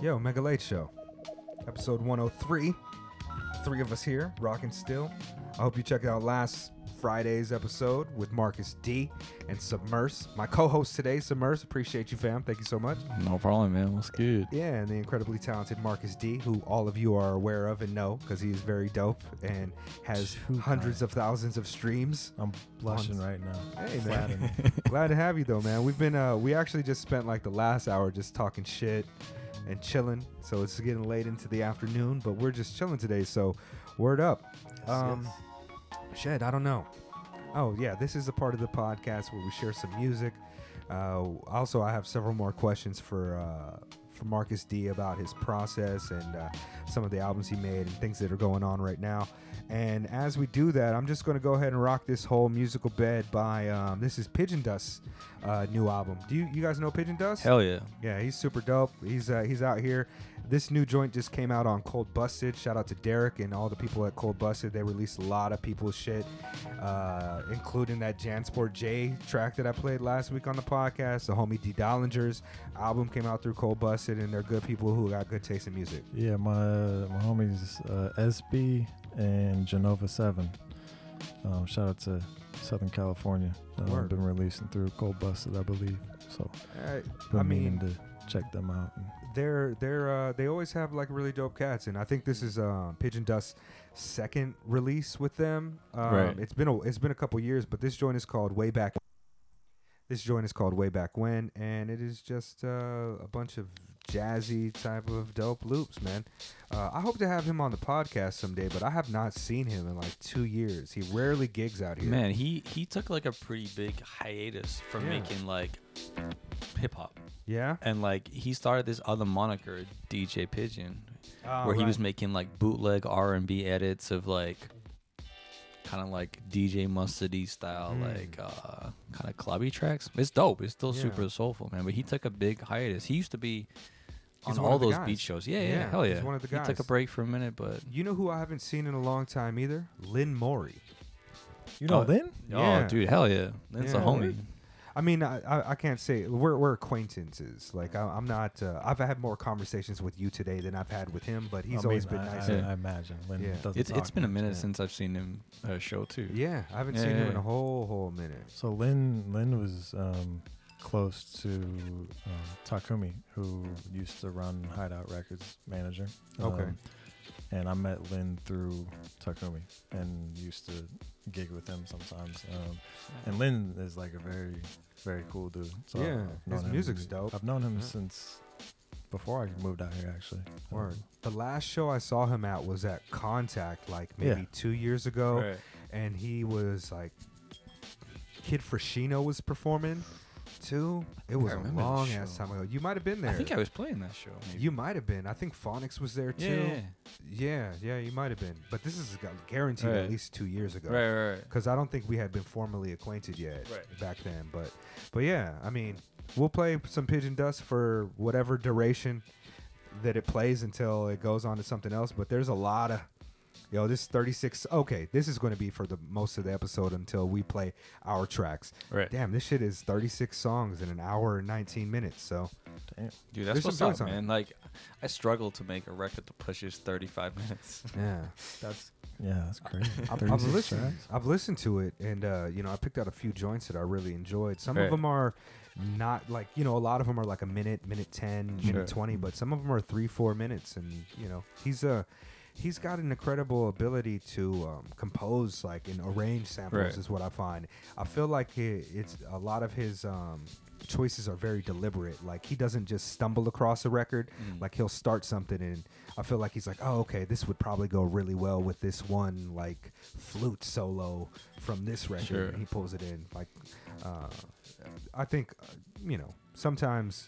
Yo, Mega Late Show, episode 103. Three of us here, rocking still. I hope you checked out last Friday's episode with Marcus D and Submerse. My co-host today, Submerse. Appreciate you, fam. Thank you so much. No problem, man. What's good? Yeah, and the incredibly talented Marcus D, who all of you are aware of and know because he is very dope and has Too hundreds kind. of thousands of streams. I'm blushing On- right now. Hey, man. Glad to have you though, man. We've been uh we actually just spent like the last hour just talking shit and chilling. So it's getting late into the afternoon, but we're just chilling today. So word up. Yes, Um yes. Shit, I don't know. Oh yeah, this is a part of the podcast where we share some music. Uh, also, I have several more questions for uh, for Marcus D about his process and uh, some of the albums he made and things that are going on right now. And as we do that, I'm just going to go ahead and rock this whole musical bed by um, this is Pigeon Dust uh, new album. Do you you guys know Pigeon Dust? Hell yeah. Yeah, he's super dope. He's uh, he's out here. This new joint just came out on Cold Busted. Shout out to Derek and all the people at Cold Busted. They released a lot of people's shit, uh, including that Jansport J track that I played last week on the podcast. The homie D Dollinger's album came out through Cold Busted, and they're good people who got good taste in music. Yeah, my my homies uh, SB and Genova Seven. Um, shout out to Southern California. Uh, Word. been releasing through Cold Busted, I believe. So Uh, I mean, to check them out. They're they're uh, they always have like really dope cats, and I think this is uh, Pigeon Dust's second release with them. Um, Right. It's been a it's been a couple years, but this joint is called Way Back. This joint is called Way Back When, and it is just uh, a bunch of jazzy type of dope loops, man. Uh, I hope to have him on the podcast someday, but I have not seen him in like two years. He rarely gigs out here. Man, he he took like a pretty big hiatus from Yeah. making like hip hop. Yeah, And like he started this other moniker, DJ Pigeon, Ah, where he was making like bootleg R&B edits of like kind of like DJ Mustardy style Mm. like uh kind of clubby tracks. It's dope. It's still Yeah. super soulful, man, but he took a big hiatus. He used to be on one all those guys. beat shows. Yeah, yeah, Yeah, hell yeah. he's one of the guys. He took a break for a minute, but You know who I haven't seen in a long time either? Lynn Maury. you know, Oh, Lynn? Yeah. oh, dude, hell yeah. That's Yeah. a homie. I mean, I, I, I can't say we're, we're acquaintances. Like I, I'm not. Uh, I've had more conversations with you today than I've had with him, but he's I always mean, been I, nice. I, and- I imagine Lynn Yeah. doesn't It's it's talk been a much, minute yeah. since I've seen him uh, show too. yeah, I haven't Yeah, seen him yeah. in a whole whole minute. So Lynn Lynn was um, close to um, Takumi, who used to run Hydeout Records manager. Okay. Um, and I met Lynn through Takumi and used to gig with him sometimes. Um, and Lynn is like a very very cool dude. So Yeah, I've known his him- music's dope. I've known him Yeah. since before I moved out here actually. Word. Um, The last show I saw him at was at Contact, like Yeah. maybe two years ago, Right. and he was like, Kid Fresino was performing too. It was a remember long ass show. time ago. You might have been there. I think I was playing that show. Maybe. You might have been. I think Phonics was there too. yeah, Yeah, yeah, you might have been. But this is gu- guaranteed at least two years ago. yeah. Right, right, right. Because I don't think we had been formally acquainted yet Right. back then. But, but yeah, I mean, we'll play some Pigeon Dust for whatever duration that it plays until it goes on to something else. But there's a lot of, yo, this is 36. Okay, this is going to be for the most of the episode until we play our tracks. Right. Damn, this shit is 36 songs in an hour and 19 minutes. So damn. Dude, that's some what's joints up, on it. man. Like, I struggle to make a record that pushes 35 minutes. yeah. That's Yeah, that's crazy. I've, I've listened. tracks? I've listened to it, and uh, you know, I picked out a few joints that I really enjoyed. Some of them are not like you know, a lot of them are like a minute, minute ten, Sure. minute twenty, but some of them are three, four minutes, and you know, he's a he's got an incredible ability to um, compose like and arrange samples. Right. Is what I find. I feel like it, it's a lot of his. Um, choices are very deliberate like he doesn't just stumble across a record Mm. like he'll start something and i feel like he's like oh okay this would probably go really well with this one like flute solo from this record Sure. and he pulls it in like uh, i think uh, you know sometimes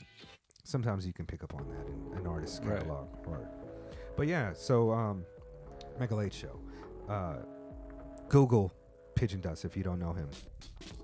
sometimes you can pick up on that in an artist's catalog Right. But yeah so um mega late show uh google pigeon dust if you don't know him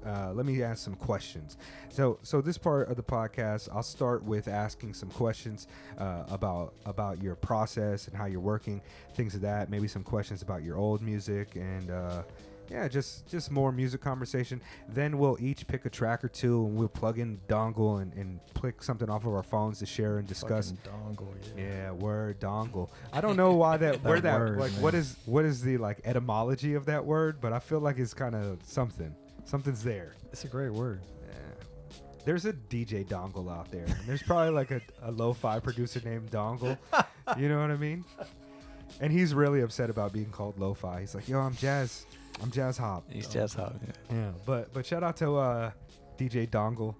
uh, let me ask some questions. So, so this part of the podcast, I'll start with asking some questions uh, about about your process and how you're working, things of that. Maybe some questions about your old music and uh, yeah, just just more music conversation. Then we'll each pick a track or two, and we'll plug in dongle and, and click something off of our phones to share and discuss. Fucking dongle, yeah. Yeah, word dongle. I don't know why that where that word, like man. what is what is the like etymology of that word, but I feel like it's kind of something. Something's there. It's a great word. Yeah. There's a DJ Dongle out there. And there's probably like a, a lo-fi producer named Dongle. you know what I mean? And he's really upset about being called lo-fi. He's like, "Yo, I'm jazz. I'm jazz hop." He's jazz hop. Yeah. Yeah, but but shout out to uh, DJ Dongle,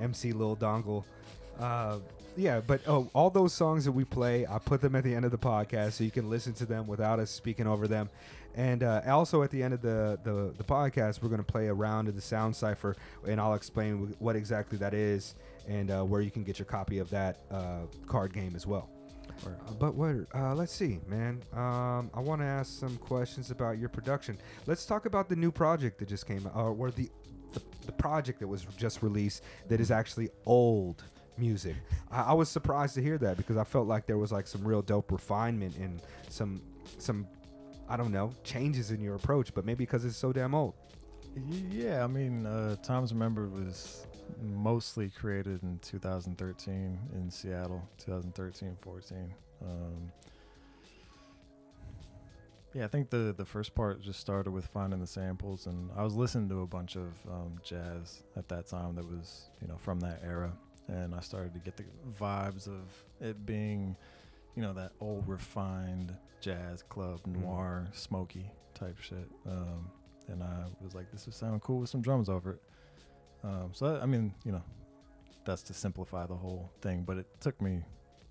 MC Lil Dongle. Uh, yeah, but oh, all those songs that we play, I put them at the end of the podcast so you can listen to them without us speaking over them. And uh, also at the end of the, the, the podcast, we're going to play a round of the Sound Cipher, and I'll explain what exactly that is and uh, where you can get your copy of that uh, card game as well. Word. Uh, but what? Uh, let's see, man. Um, I want to ask some questions about your production. Let's talk about the new project that just came out, or, or the, the the project that was just released that is actually old music. I, I was surprised to hear that because I felt like there was like some real dope refinement and some some I don't know changes in your approach, but maybe because it's so damn old. Yeah, I mean, uh, Times Remembered was mostly created in 2013 in Seattle, 2013, 14. Um, yeah, I think the the first part just started with finding the samples, and I was listening to a bunch of um, jazz at that time that was, you know, from that era, and I started to get the vibes of it being, you know, that old refined jazz club Mhm. noir, smoky type shit. Um, and I was like, this would sound cool with some drums over it. Um, so I mean, you know, that's to simplify the whole thing, but it took me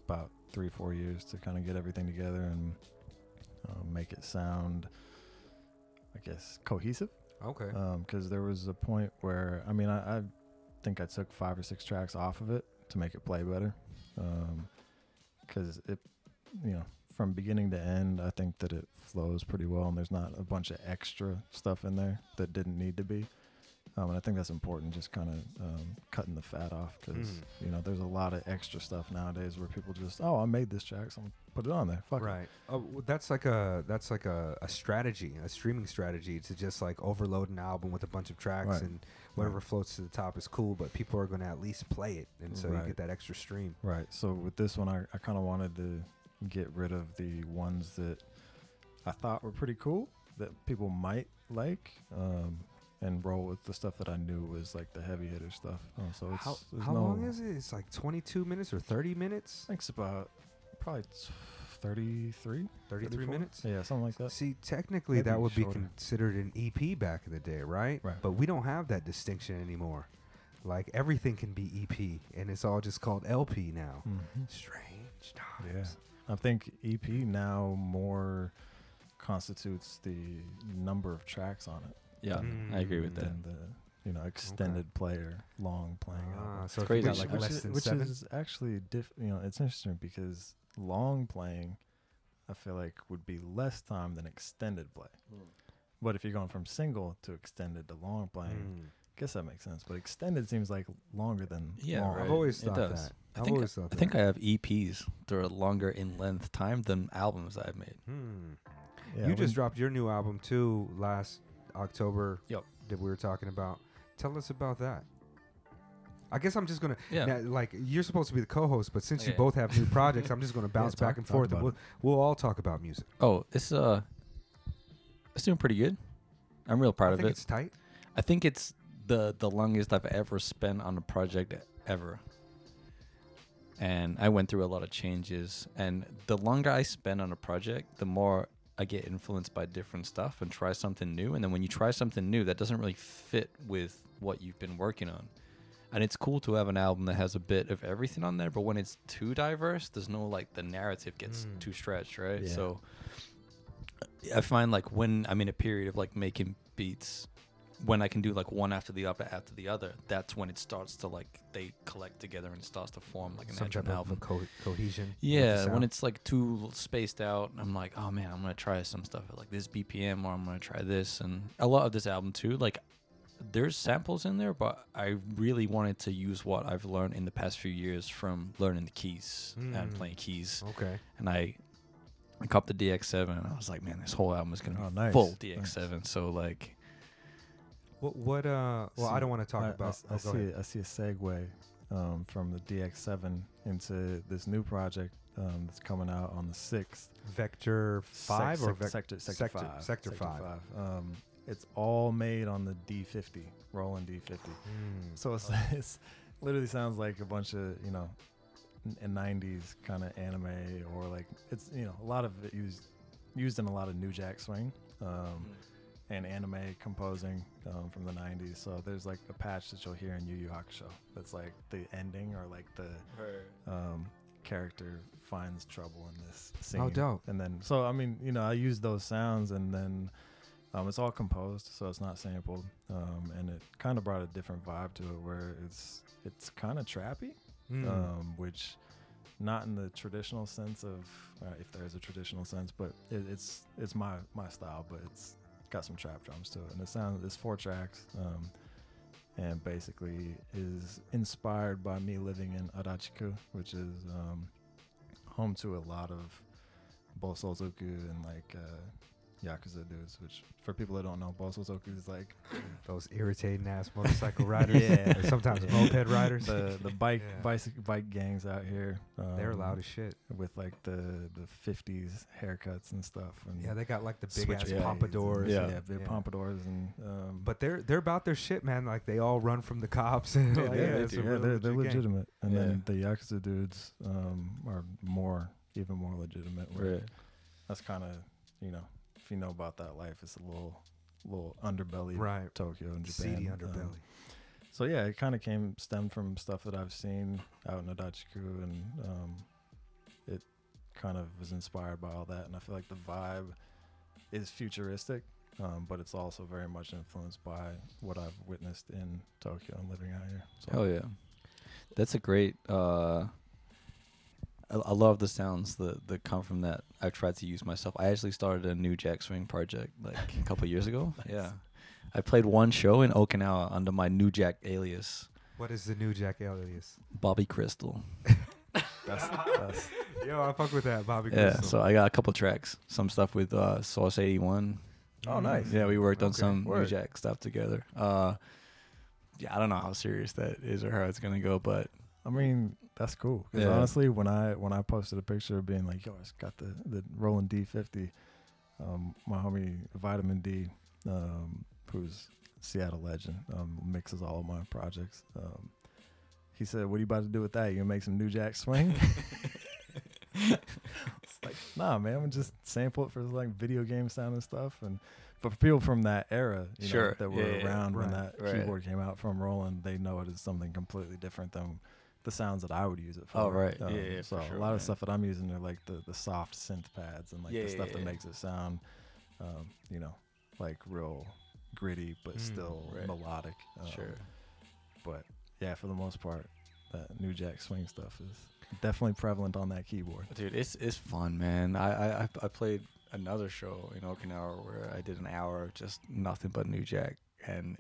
about three, four years to kind of get everything together and um, make it sound, I guess, cohesive. Okay. Because there was a point where, I mean, I, I think I took five or six tracks off of it to make it play better. Because it, you know, from beginning to end, I think that it flows pretty well, and there's not a bunch of extra stuff in there that didn't need to be. Um, and I think that's important, just kind of um, cutting the fat off, because Mhm. you know, there's a lot of extra stuff nowadays where people just, oh, I made this track, so I'm put it on there. Fuck. Right. Well, that's like a that's like a, a strategy, a streaming strategy to just like overload an album with a bunch of tracks Right. and whatever Right. floats to the top is cool, but people are going to at least play it, and so you get that extra stream. Right. So with this one, I, I kind of wanted to get rid of the ones that I thought were pretty cool that people might like, um, and roll with the stuff that I knew was like the heavy hitter stuff. Oh, so it's How, how no, long is it? It's like 22 minutes or 30 minutes? I think it's about probably t- 33, 33 minutes? Yeah, something like that. See, technically Maybe that would be considered an EP back in the day, right? Right. But we don't have that distinction anymore. Like everything can be EP, and it's all just called LP now. Mhm. Strange times. Yeah. I think EP now more constitutes the number of tracks on it Yeah, I agree with that. than the you know extended player long playing album. Ah, so if crazy you how, got like, like which less is, than which seven. is actually diff, you know it's interesting because long playing i feel like would be less time than extended play but if you're going from single to extended to long playing Mm. I guess that makes sense but extended seems like longer than Yeah, long. right. I've always It thought does. that. I I've think- always thought I that. think I have EPs that are longer in length time than albums I've made. Hmm. Yeah, you just dropped your new album too last October. Yep. That we were talking about. Tell us about that. I guess I'm just gonna Yeah. now, like you're supposed to be the co-host, but since you both have new projects, I'm just gonna bounce talk- back and forth, and we'll, we'll all talk about music. Oh, it's uh, it's doing pretty good. I'm real proud I of think it. it's tight. I think it's the the longest I've ever spent on a project ever. And I went through a lot of changes. And the longer I spend on a project, the more I get influenced by different stuff and try something new. And then when you try something new, that doesn't really fit with what you've been working on. And it's cool to have an album that has a bit of everything on there, but when it's too diverse, there's no like the narrative gets Mm. too stretched, right? Yeah. So I find like when I'm in a period of like making beats, when I can do like one after the other after the other, that's when it starts to like they collect together and it starts to form like an Some type of a album. co- cohesion. Yeah, when it's like too spaced out, I'm like, oh man, I'm gonna try some stuff at like this BPM, or I'm gonna try this, and a lot of this album too. Like, there's samples in there, but I really wanted to use what I've learned in the past few years from learning the keys and Mm. playing keys, okay. and I. I copped the DX7 and I was like, man, this whole album is gonna Oh, be nice, full. DX7. So like, What? What? Uh. Well, I don't want to talk I, I about. oh, go see ahead. I see a segue um, from the DX7 into this new project um, that's coming out on the sixth. Vector five or sec- vec- sector sector, sector- five sector five. Um, it's all made on the D50 Roland D50. Mm. So it's it's literally sounds like a bunch of you know n- 90s kind of anime or like it's you know a lot of it used used in a lot of New Jack Swing um, and anime composing um, from the 90s. So there's like a patch that you'll hear in Yu Yu Hakusho that's like the ending or like the um, character finds trouble in this scene. Oh, dope. And then, so I mean, you know, I use those sounds, and then um, it's all composed, so it's not sampled, um, and it kind of brought a different vibe to it, where it's it's kind of trappy, Mm. um, which not in the traditional sense of uh, if there is a traditional sense, but it, it's it's my my style, but it's got some trap drums to it, and it sounds it's four tracks. Um, and basically is inspired by me living in Adachiku, which is um, home to a lot of Bosozoku and like uh, Yakuza dudes, which for people that don't know, Bosozoku is like Those irritating ass motorcycle riders. Yeah. Sometimes Yeah. moped riders. the the bike Yeah. bicycle bike gangs out here. Um, They're loud as shit. with like the the 50s haircuts and stuff. And Yeah, they got like the big ass switchblades and- pompadours. Yeah, Yeah. yeah, big Yeah. pompadours and um, But they're they're about their shit, man. Like they all run from the cops. And Yeah, like, they- yeah, they it's do. a yeah, really they're, they're legit gang. legitimate. And then the Yakuza dudes um, are more, even more legitimate. Where Right. that's kind of, you know, if you know about that life, it's a little, little underbelly Right. Tokyo and Japan. Seedy Um, underbelly. so yeah, it kind of came stemmed from stuff that I've seen out in Adachiku, and um, it kind of was inspired by all that. And I feel like the vibe is futuristic, um, but it's also very much influenced by what I've witnessed in Tokyo and living out here. So Hell yeah, that's a great. Uh, I, I love the sounds that that come from that. I've tried to use myself. I actually started a new Jack Swing project like a couple years ago. Yeah, I played one show in Okinawa under my New Jack alias, What is the new Jack alias? Bobby Crystal. that's, that's Yo, I fuck with that, Bobby. Yeah, Crystal. so I got a couple tracks, some stuff with uh, Source eighty one. Oh, nice. Yeah, we worked on Okay. some New Jack stuff together. Uh, yeah, I don't know how serious that is or how it's gonna go, but I mean, that's cool. Because Yeah. honestly, when I when I posted a picture of being like, "Yo, it's got the the Roland D50," um, my homie Vitamin D, um, who's Seattle legend, um, mixes all of my projects. Um, he said, "What are you about to do with that? You gonna make some New Jack swing?" it's like, nah, man. I'm just sample it for like video game sound and stuff. And but for people from that era, you know, Sure. that were Yeah, yeah, around when right, that right. keyboard came out from Roland, they know it is something completely different than the sounds that I would use it for. Oh, right. Yeah, yeah, so for sure, a lot man. of stuff that I'm using are like the the soft synth pads and like Yeah, the yeah, stuff that yeah. makes it sound, um, you know, like real gritty but Mm, still right. melodic. Um, sure. But yeah, for the most part, that New Jack swing stuff is definitely prevalent on that keyboard. Dude, it's it's fun, man. I, I I- I played another show in Okinawa where I did an hour of just nothing but New Jack, and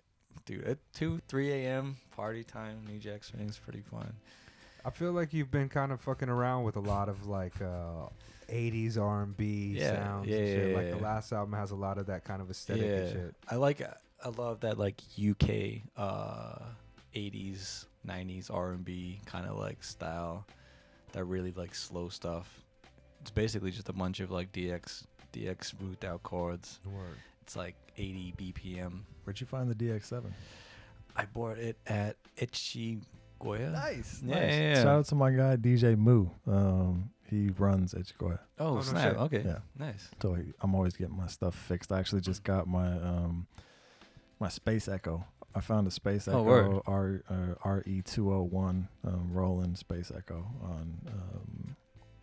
dude, at two three a.m. party time, New Jack swings pretty fun. I feel like you've been kind of fucking around with a lot of like uh, 80s R&B Yeah, sounds yeah, and shit. yeah, like the last album has a lot of that kind of aesthetic and shit. I like I love that like UK uh 80s 90s R&B kind of like style that really like slow stuff. It's basically just a bunch of like DX DX root out chords. Word. It's like 80 BPM. Where'd you find the DX7? I bought it at Ichigoya. Nice, Yeah, nice. yeah, yeah. Shout out to my guy DJ Moo. Um, he runs Ichigoya, Oh, no snap. shit. Okay. Yeah. Nice. so he, I'm always getting my stuff fixed. I actually just got my um, my Space Echo. I found a Space Oh, Echo word. R uh, RE201 um, Roland Space Echo on um,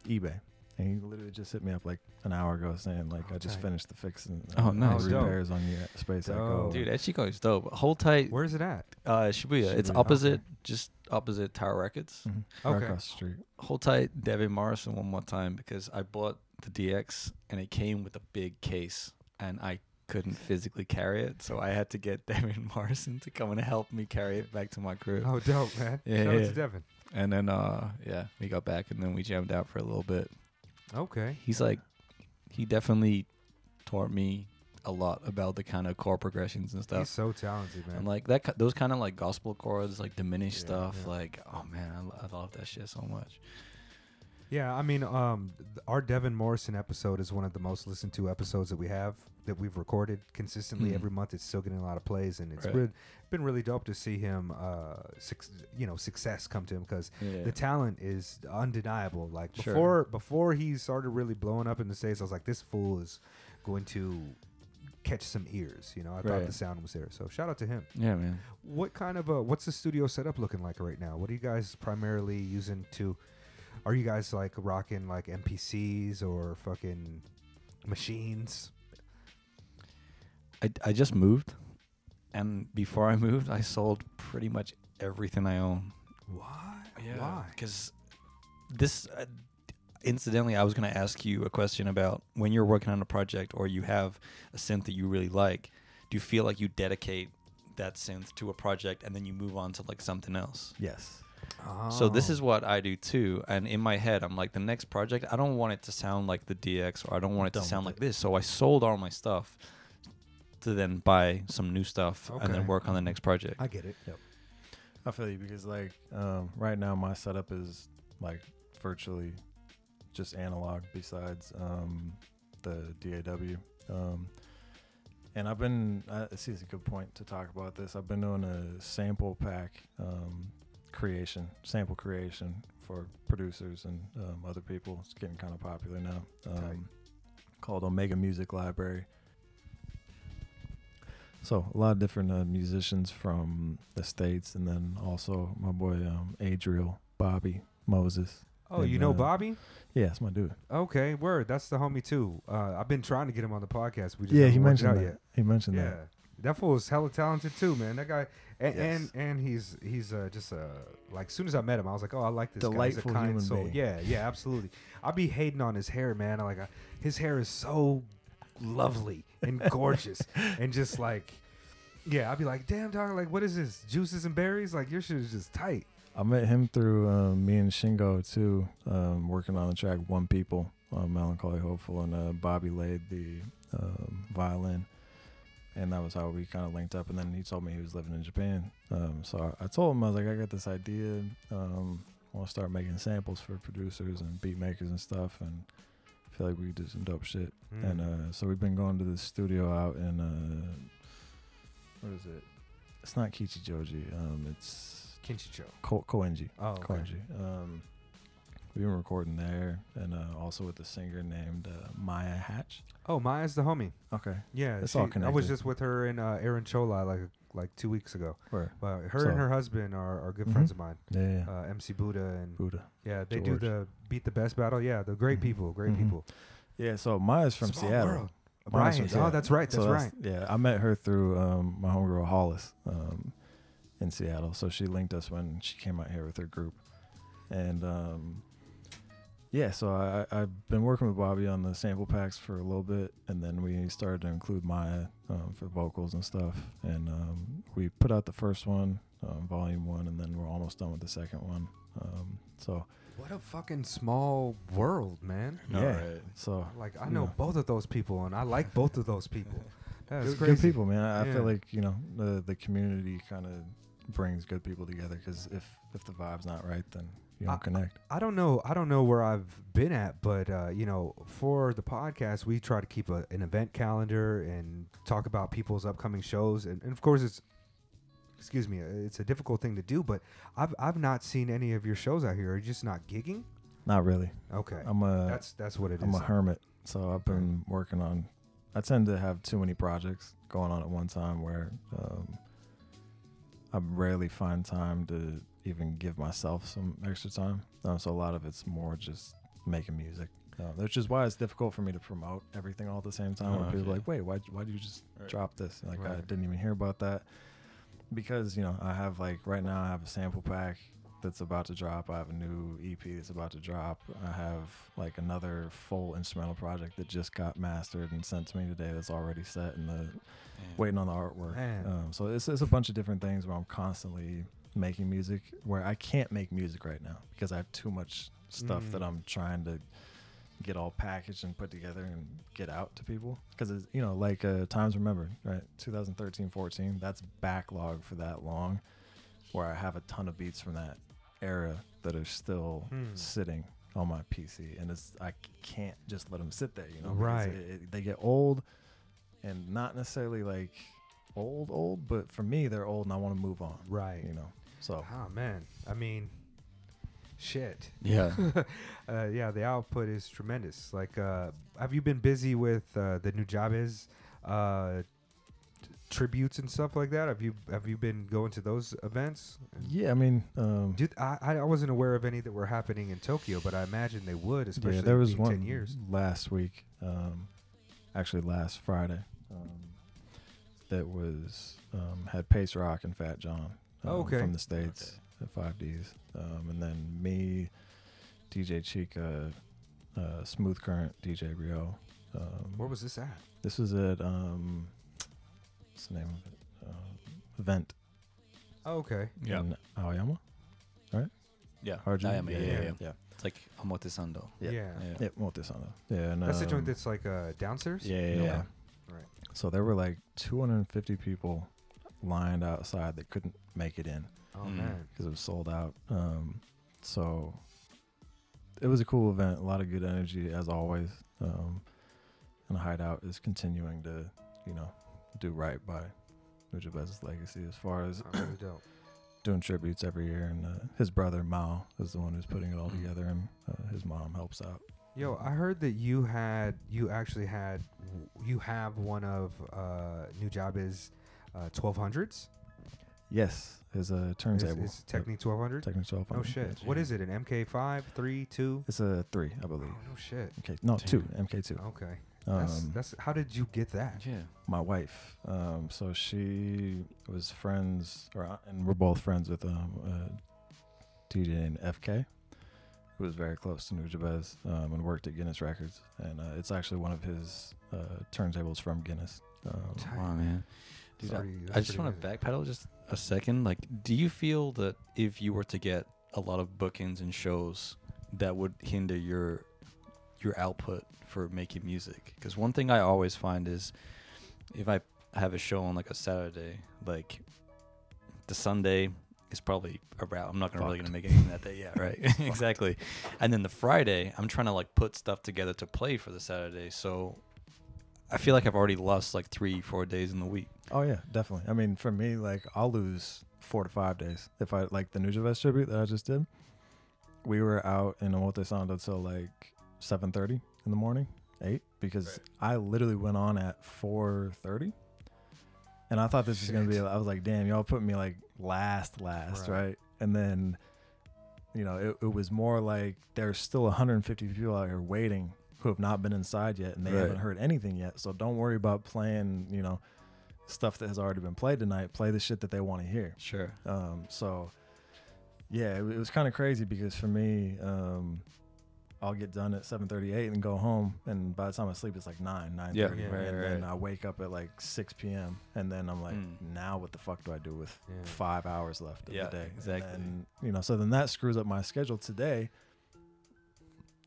eBay. And he literally just hit me up like an hour ago saying like I just Okay. finished the fixing Oh, uh, nice. Dope. repairs on your Space Echo. Dope. Dude, Ichigo is dope. Hold tight. Where's it at? Uh, Shibuya. It's Shibuya. opposite, Okay. just opposite Tower Records. Mhm. Right Okay. across the street. hold tight Devin Morrison one more time because I bought the DX and it came with a big case and I couldn't physically carry it, so I had to get Devin Morrison to come and help me carry it back to my crib. Oh, dope, man. Yeah, Shout out yeah. to Devin. And then uh yeah, we got back and then we jammed out for a little bit. Okay. He's like he definitely taught me a lot about the kind of chord progressions and stuff. He's so talented, man. And like that, those kind of like gospel chords, like diminished Yeah, stuff. yeah. Like, oh man, I, I love that shit so much. Yeah, I mean, um, our Devin Morrison episode is one of the most listened to episodes that we have that we've recorded consistently Mhm. every month. It's still getting a lot of plays, and it's Right. really, been really dope to see him, uh, suc you know, success come to him because Yeah. the talent is undeniable. Like Sure. before, before he started really blowing up in the states, I was like, this fool is going to catch some ears. You know, I thought the sound was there. So shout out to him. yeah, man. What kind of a what's the studio setup looking like right now? What are you guys primarily using to are you guys like rocking like MPCs or fucking machines? I, I just moved, and before I moved, I sold pretty much everything I own. Why? Yeah, Why? Because this, uh, incidentally, I was going to ask you a question about when you're working on a project or you have a synth that you really like. Do you feel like you dedicate that synth to a project and then you move on to like something else? Yes. So this Oh. is what I do too. And in my head, I'm like, the next project, I don't want it to sound like the DX or I don't want it to Done sound like this. So I sold all my stuff to then buy some new stuff and then work on the next project. I get it. Yep. I feel you because like um, right now my setup is like virtually just analog besides um, the DAW. Um, and I've been I see it's a good point to talk about this. I've been doing a sample pack um, creation, sample creation for producers and um, other people. It's getting kind of popular now. Um, called Omega Music Library. So a lot of different uh, musicians from the states, and then also my boy um, Adriel, Bobby Moses. Oh, And, you know uh, Bobby? Yeah, that's my dude. Okay, word. That's the homie too. Uh, I've been trying to get him on the podcast. We just Yeah, he mentioned that. yet. He mentioned Yeah, that. That fool is hella talented too, man. That guy, and Yes. and, and he's he's uh, just uh like as soon as I met him, I was like, oh, I like this guy. He's a kind soul. being. Yeah, yeah, absolutely. I'd be hating on his hair, man. Like uh, his hair is so lovely and gorgeous, and just like, yeah, I'd be like, damn, dog, like what is this? Juices and berries? Like your shit is just tight. I met him through um, me and Shingo too, um, working on the track "One People" on Melancholy Hopeful, and uh, Bobby laid the um, violin, and that was how we kind of linked up. And then he told me he was living in Japan, um, so I, I told him I was like, I got this idea. Um, I want to start making samples for producers and beat makers and stuff, and I feel like we could do some dope shit. Mm. And uh, so we've been going to the studio out in uh, what is it? It's not Kichijoji. Um, it's Kinchicho. Ko- Koenji. Oh, okay. Koenji. Um, we've been recording there, and uh, also with a singer named uh, Maya Hatch. Oh, Maya's the homie. Okay, Yeah, It's all I was just with her and uh, Aaron Choulai like like two weeks ago. where? But her So- and her husband are, are good Mhm. friends of mine. Yeah, yeah. Uh, MC Buddha and Buddha. yeah, they George. do the beat the best battle. Yeah, they're great Mhm. people, great Mhm. people. Yeah, so Maya's from Small Seattle. world. Maya's Right. Oh, that's right. That's So right. Yeah, I met her through um, my homegirl Hollis um, in Seattle. So she linked us when she came out here with her group, and um, yeah, so I, I- I've been working with Bobby on the sample packs for a little bit, and then we started to include Maya um, for vocals and stuff, and um, we put out the first one, um, volume one, and then we're almost done with the second one. Um, so What a fucking small world, man. Yeah, right. so Like I Yeah. know both of those people, and I like both of those people. That's good, crazy. good people, man. I, I feel like you know the the community kind of brings good people together because if if the vibe's not right, then you don't I- connect. I don't know. I don't know where I've been at, but uh, you know, for the podcast, we try to keep a, an event calendar and talk about people's upcoming shows, and, and of course, it's excuse me, it's a difficult thing to do. But I've I've not seen any of your shows out here. Are you just not gigging? Not really. Okay, I'm a that's that's what it is. am a hermit, so I've been working on. I tend to have too many projects going on at one time where um, I rarely find time to even give myself some extra time. Um, so a lot of it's more just making music. Uh, which is why it's difficult for me to promote everything all at the same time. Oh, people are like, wait, why why do you just Right. drop this? Like I didn't even hear about that because you know I have like right now I have a sample pack that's about to drop. I have a new EP that's about to drop. I have like another full instrumental project that just got mastered and sent to me today. That's already set and the waiting on the artwork. Um, so it's, it's a bunch of different things where I'm constantly making music where I can't make music right now because I have too much stuff that Mm. I'm trying to get all packaged and put together and get out to people because it's you know like uh, times remembered right 2013 14 that's backlog for that long where i have a ton of beats from that era that are still Hmm. sitting on my pc and it's i can't just let them sit there you know Right. it- it- they get old and not necessarily like old old but for me they're old and i want to move on Right. you know so Oh man. I mean, shit. Yeah. uh, yeah, the output is tremendous. Like, uh, have you been busy with uh, the Nujabes uh, t- tributes and stuff like that? Have you have you been going to those events? yeah i mean um Dude, I, I wasn't aware of any that were happening in Tokyo, but I imagine they would, especially yeah, there was being one ten years. last week, um, actually last Friday, um, that was um, had Pase Rock and Fat Jon um, Oh, okay. from the states at Five Deez, um, and then me, DJ Chica, uh, Smooth Current, DJ Rio. Um, Where was this at? this was at um, what's the name of it? Um, event Oh, okay. Yeah. in Aoyama. Yeah. Hard I am, yeah, yeah, yeah, yeah. It's like Omotesando. Yeah. Yeah. Yeah. Yeah, Omotesando. Yeah, and, That's the joint um, that's like uh, downstairs. Yeah, yeah, yeah. Right. So there were like 250 people lined outside that couldn't make it in Oh Mm. man. because it was sold out. Um, so it was a cool event, a lot of good energy as always. Um, and Hydeout is continuing to, you know, do right by Nujabes's legacy as far as Oh, really doing tributes every year. And uh, his brother Mao is the one who's putting it all Mm. together, and uh, his mom helps out. Yo, I heard that you had, you actually had, you have one of uh, Nujabes uh, 1200s. Yes, his a Is, turntable. is Technics 1200? Technic 12. No shit. What is it? An MK5, 3, 2? It's a three, I believe. Oh, no shit. Okay, no, two. MK2. Okay. That's, Um, that's how did you get that? Yeah. my wife. Um, so she was friends, or uh, and we're both friends with um, uh, DJ named FK, who was very close to Nujabes um, and worked at Guinness Records. And uh, it's actually one of his uh, turntables from Guinness. Um, Tight. Wow, man. Dude, I- I just want to backpedal just a second. Like, do you feel that if you were to get a lot of bookings and shows, that would hinder your your output for making music? Because one thing I always find is, if I have a show on like a Saturday, like the Sunday is probably a route. I'm not gonna really gonna make anything that day. Yeah, right. exactly. And then the Friday, I'm trying to like put stuff together to play for the Saturday. So I feel like I've already lost like three, four days in the week. Oh yeah, definitely. I mean, for me, like I'll lose four to five days if I like the Nujabes tribute that I just did. We were out in Omote Sando till like seven thirty in the morning, eight, because I literally went on at four thirty, and I thought this was gonna be. I was like, damn, y'all put me like last, last, Right. right? And then, you know, it, it was more like there's still 150 people out here waiting who have not been inside yet, and they Right. haven't heard anything yet. So don't worry about playing, you know stuff that has already been played tonight. Play the shit that they want to hear. Sure. Um, so yeah, it, it was kind of crazy because for me, um, I'll get done at 7:38 and go home, and by the time I sleep, it's like nine, 9:30, Yeah, Yeah. right, and right. then I wake up at like 6 p.m. and then I'm like, Mm. now what the fuck do I do with Yeah. five hours left of Yeah, the day? exactly. And you know, so then that screws up my schedule today.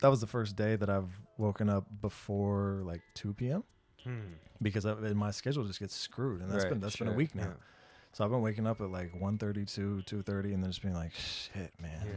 That was the first day that I've woken up before like 2 p.m. Hmm. because I, my schedule just gets screwed, and that's Right, been that's been a week now. Yeah. So I've been waking up at like 1.32, 2.30, and then just being like, shit, man. yeah.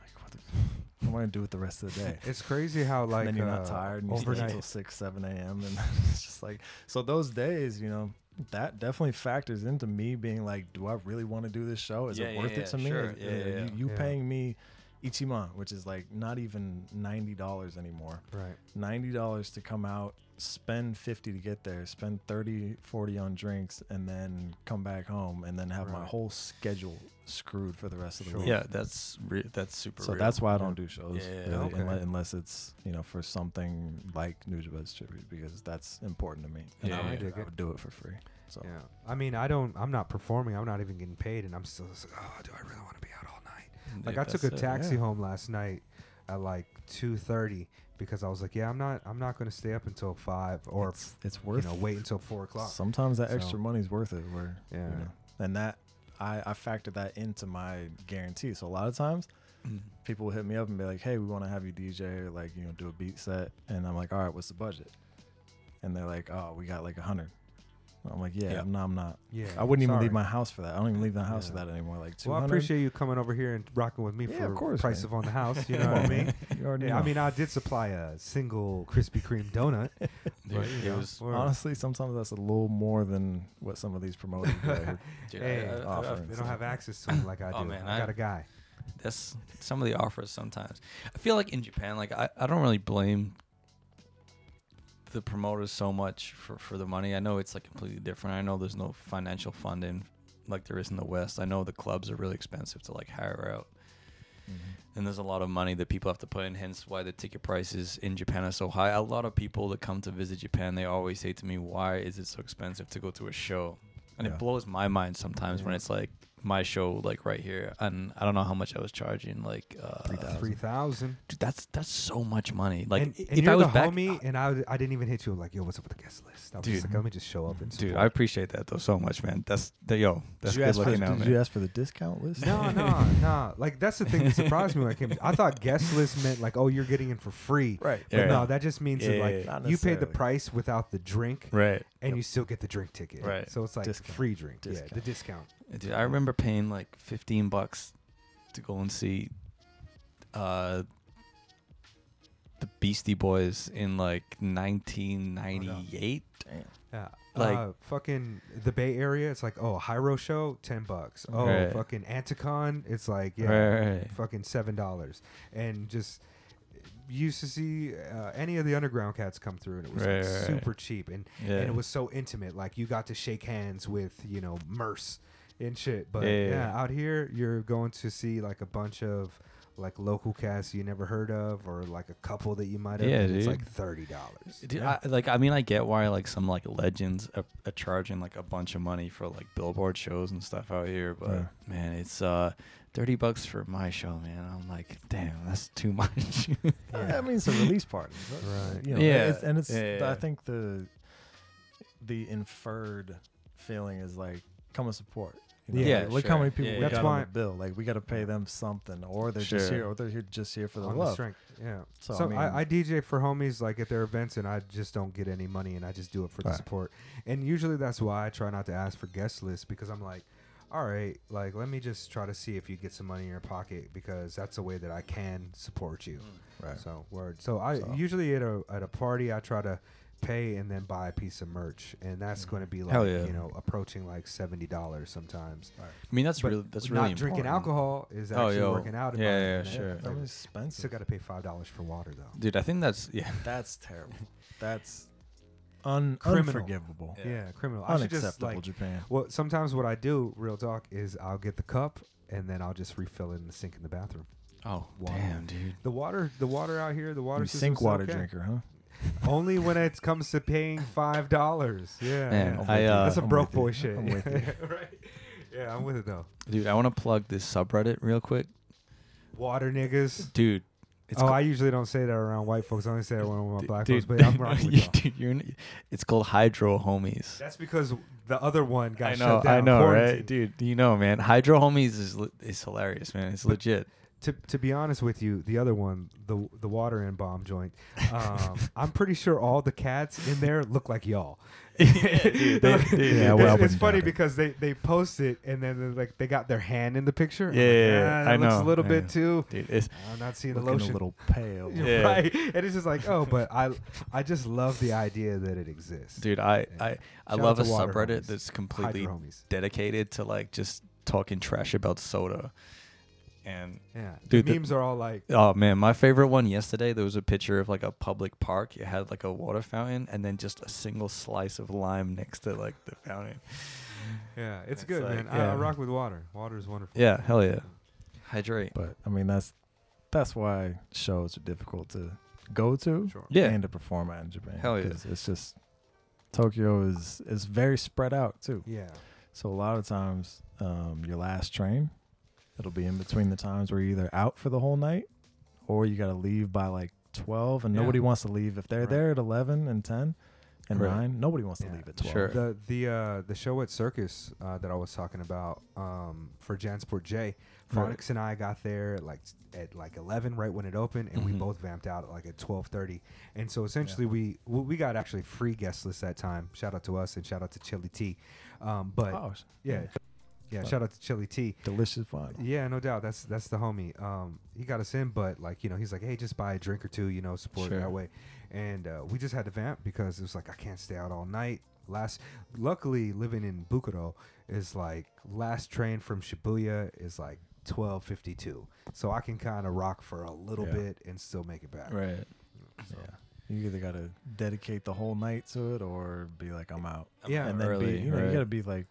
Like, what, the, what am I gonna do with the rest of the day? It's crazy how like and then you're uh, not tired, and you stay overnight. until six, seven a.m. And it's just like, so those days, you know, that definitely factors into me being like, do I really want to do this show? Is Yeah, it worth yeah, it to me? sure. Yeah. You, you paying me Ichiman, which is like not even ninety dollars anymore. Right. ninety dollars to come out spend 50 to get there spend 30 40 on drinks and then come back home and then have my whole schedule screwed for the rest of the Sure. week Yeah, that's re- that's super. so real. that's why i don't do shows Yeah, yeah, really, okay. unless, unless it's you know for something like Nujabes tribute because that's important to me and Yeah, I, I would, dig I would do it for free so Yeah. I mean, I don't. I'm not performing. I'm not even getting paid, and I'm still. just like, Oh, do I really want to be out all night? Dude, Like I took a it. taxi yeah. home last night at like 2:30 because I was like, yeah, I'm not. I'm not going to stay up until five or it's, it's you know wait until four o'clock. sometimes that So- extra money's worth it where Yeah. you know and that I, I factor that into my guarantee. So a lot of times Mm. people will hit me up and be like, "Hey, we want to have you DJ or like you know do a beat set," and I'm like, "All right, what's the budget?" And they're like, "Oh, we got like a hundred. I'm like, "Yeah, Yeah. I'm not. I'm not. Yeah. I wouldn't even leave my house for that. I don't even leave the house for that anymore. Like two Well, I appreciate you coming over here and rocking with me Yeah, for of course, price man. of on the house. You know what I mean? You already Yeah, know. I mean, I did supply a single Krispy Kreme donut. But, you it know, was we're- honestly, sometimes that's a little more than what some of these promoters do. out here. dude, Hey, I- I- I- they don't have access to them like I oh, do. Oh, man, I got a guy. that's some of the offers sometimes. I feel like in Japan, like I, I don't really blame the promoters so much for, for the money. I know it's like completely different. I know there's no financial funding like there is in the West. I know the clubs are really expensive to like hire out. Mm-hmm. And there's a lot of money that people have to put in, hence why the ticket prices in Japan are so high. A lot of people that come to visit Japan, they always say to me, Why is it so expensive to go to a show? And Yeah. it blows my mind sometimes when it's like my show like right here. And I don't know how much I was charging, like uh, 3,000. Three thousand. Dude, that's that's so much money. Like and, and if you're I was the back, homie, and I, I didn't even hit you like, yo, what's up with the guest list? I was Dude. just like, let me just show up and dude. I appreciate that though so much, man. That's the yo. That's did you good ask for looking the, out, Did man. you ask for the discount list? No, no, no. Like that's the thing that surprised me when I came. I thought guest list meant like, oh, you're getting in for free. Right. But Yeah. no, that just means that like yeah, yeah. You paid the price without the drink, right. and Yep. you still get the drink ticket. Right. So it's like Discount. free drink. Yeah, the Discount. Discount. Dude, I remember paying like fifteen bucks to go and see uh the Beastie Boys in like nineteen ninety eight. Damn. Yeah. Like- uh, fucking the Bay Area, it's like oh, Hiero show, ten bucks. Oh, Right. fucking Anticon, it's like yeah, Right, right. fucking seven dollars. And just used to see uh, any of the underground cats come through, and it was like, Right, right, right. super cheap, and Yeah. and it was so intimate. Like you got to shake hands with you know Merce and shit. But Yeah, yeah, yeah, yeah. out here you're going to see like a bunch of like local casts you never heard of, or like a couple that you might have. Yeah, and It's like thirty dollars. Dude, I, like I mean, I get why like some like legends are, are charging like a bunch of money for like billboard shows and stuff out here, but Yeah. man, it's uh thirty bucks for my show, man. I'm like, damn, that's too much. I mean, it's a release party, Right. You know, Yeah. it's, and it's. Yeah, yeah. I think the the inferred feeling is like come and support. You know? Yeah, like, look how many people Yeah, we yeah. got That's on the bill. Like we got to pay them something, or they're just here, or they're here just here for the on the love. strength. Yeah. So, So, I mean- I, I DJ for homies like at their events, and I just don't get any money, and I just do it for the support. And usually that's why I try not to ask for guest lists because I'm like, all right, like let me just try to see if you get some money in your pocket because that's a way that I can support you. Mm. Right. So word. So I So- usually at a at a party I try to pay and then buy a piece of merch, and that's mm. going to be like Hell yeah. you know approaching like seventy dollars sometimes. Right. I mean, that's But really that's really not drinking important. alcohol is Oh, actually yo. working out. In Yeah, my, yeah, in sure. that. That was Still expensive. got to pay five dollars for water though. Dude, I think that's yeah. That's terrible. That's un- Criminal. unforgivable. Yeah. Yeah, criminal. I should just Unacceptable, like. Japan. Well, sometimes what I do, real talk, is I'll get the cup and then I'll just refill it in the sink in the bathroom. Oh Water. damn, dude. The water, the water out here, the water You system's sink water okay. drinker, huh? Only when it comes to paying five dollars. Yeah, Man, yeah. I'm I, with you. uh, that's a I'm broke with you. boy shit. I'm with you. right? Yeah, I'm with it though. Dude, I want to plug this subreddit real quick. Water niggas. Dude, it's oh, ca- I usually don't say that around white folks. I only say that when I'm with dude, black dude, folks. But I'm rocking with y'all. dude, you're in- it's called Hydro Homies. That's because the other one got I know, shut down. I know, right, quarantined. dude? You know, man. Hydro Homies is is hilarious, man. It's legit. To to be honest with you, the other one, the the water and bomb joint, um, I'm pretty sure all the cats in there look like y'all. dude, they- dude, Yeah, it's, well, I it's funny it. because they they post it and then they're like they got their hand in the picture. Yeah, like, yeah, yeah, "Ah, that I looks know, a little yeah. bit too. Dude, it's I'm not seeing the lotion. a little pale. Yeah. right, and it's just like, oh, but I I just love the idea that it exists. dude. I Yeah. I I love a out subreddit Homies. that's completely dedicated to like just talking trash about soda. And Yeah, Dude, the the- memes are all like, oh man, my favorite one yesterday. There was a picture of like a public park. It had like a water fountain and then just a single slice of lime next to like the fountain. yeah, it's, It's good, like, man. I, yeah. I rock with water. Water is wonderful. Yeah, hell yeah. Hydrate. But I mean, that's that's why shows are difficult to go to Sure. Yeah. and to perform at in Japan. Hell yeah. 'cause It's just Tokyo is is very spread out too. Yeah. So a lot of times, um, your last train, it'll be in between the times where you're either out for the whole night, or you got to leave by like twelve, and Yeah. nobody wants to leave. If they're Right. there at eleven and ten, and Right. nine. Nobody wants to leave at twelve. Sure. The the uh, the show at Circus uh, that I was talking about um, for Jansport J, Right. Phonics and I got there at like at like eleven right when it opened, and we Mhm. both vamped out at like at twelve thirty. And so essentially we we we got actually free guest list that time. Shout out to us and shout out to Chili T. Um, but Oh, sh- yeah, yeah, shout out to Chili T. delicious fun. Yeah, no doubt. That's that's the homie. Um, he got us in, but like you know, he's like, hey, just buy a drink or two, you know, support it Sure. that way. And uh, we just had to vamp because it was like I can't stay out all night. Last, luckily, living in Bukuro is like last train from Shibuya is like twelve fifty two, so I can kind of rock for a little Yeah. bit and still make it back. Right. So, Yeah. You either got to dedicate the whole night to it or be like, I'm out. Yeah, and then early, be, you know, right. you got to be like,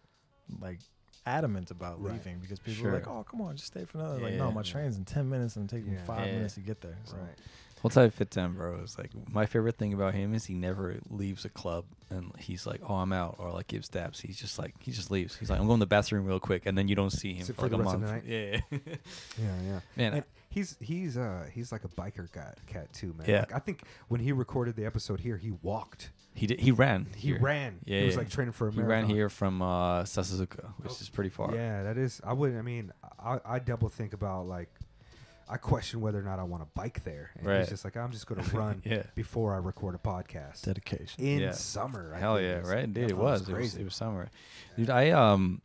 like adamant about Right. leaving because people are like, oh, come on, just stay for another. Like, no, Yeah. my train's in 10 minutes and it take me Yeah. five Yeah. minutes to get there. So. Right. What's that fit down, bro? Is like my favorite thing about him is he never leaves a club and he's like, "Oh, I'm out," or like gives daps. He's just like he just leaves. He's like, "I'm going to the bathroom real quick," and then you don't see him Is for for like the a rest of the month. Yeah, Yeah, yeah. man. And he's he's uh he's like a biker cat cat too, man. Yeah. Like, I think when he recorded the episode here, he walked. He did, he ran. He here. ran. Yeah, he was like training for a He marathon. ran here from uh, Sasazuka, which Oh. is pretty far. Yeah, that is. I would. I mean, I, I double think about like, I question whether or not I want to bike there. And Right. he's just like, I'm just going to run Yeah. before I record a podcast Dedication. in Yeah. summer. I Hell yeah, is- right? Dude, it was was. It was it was summer. Dude, I um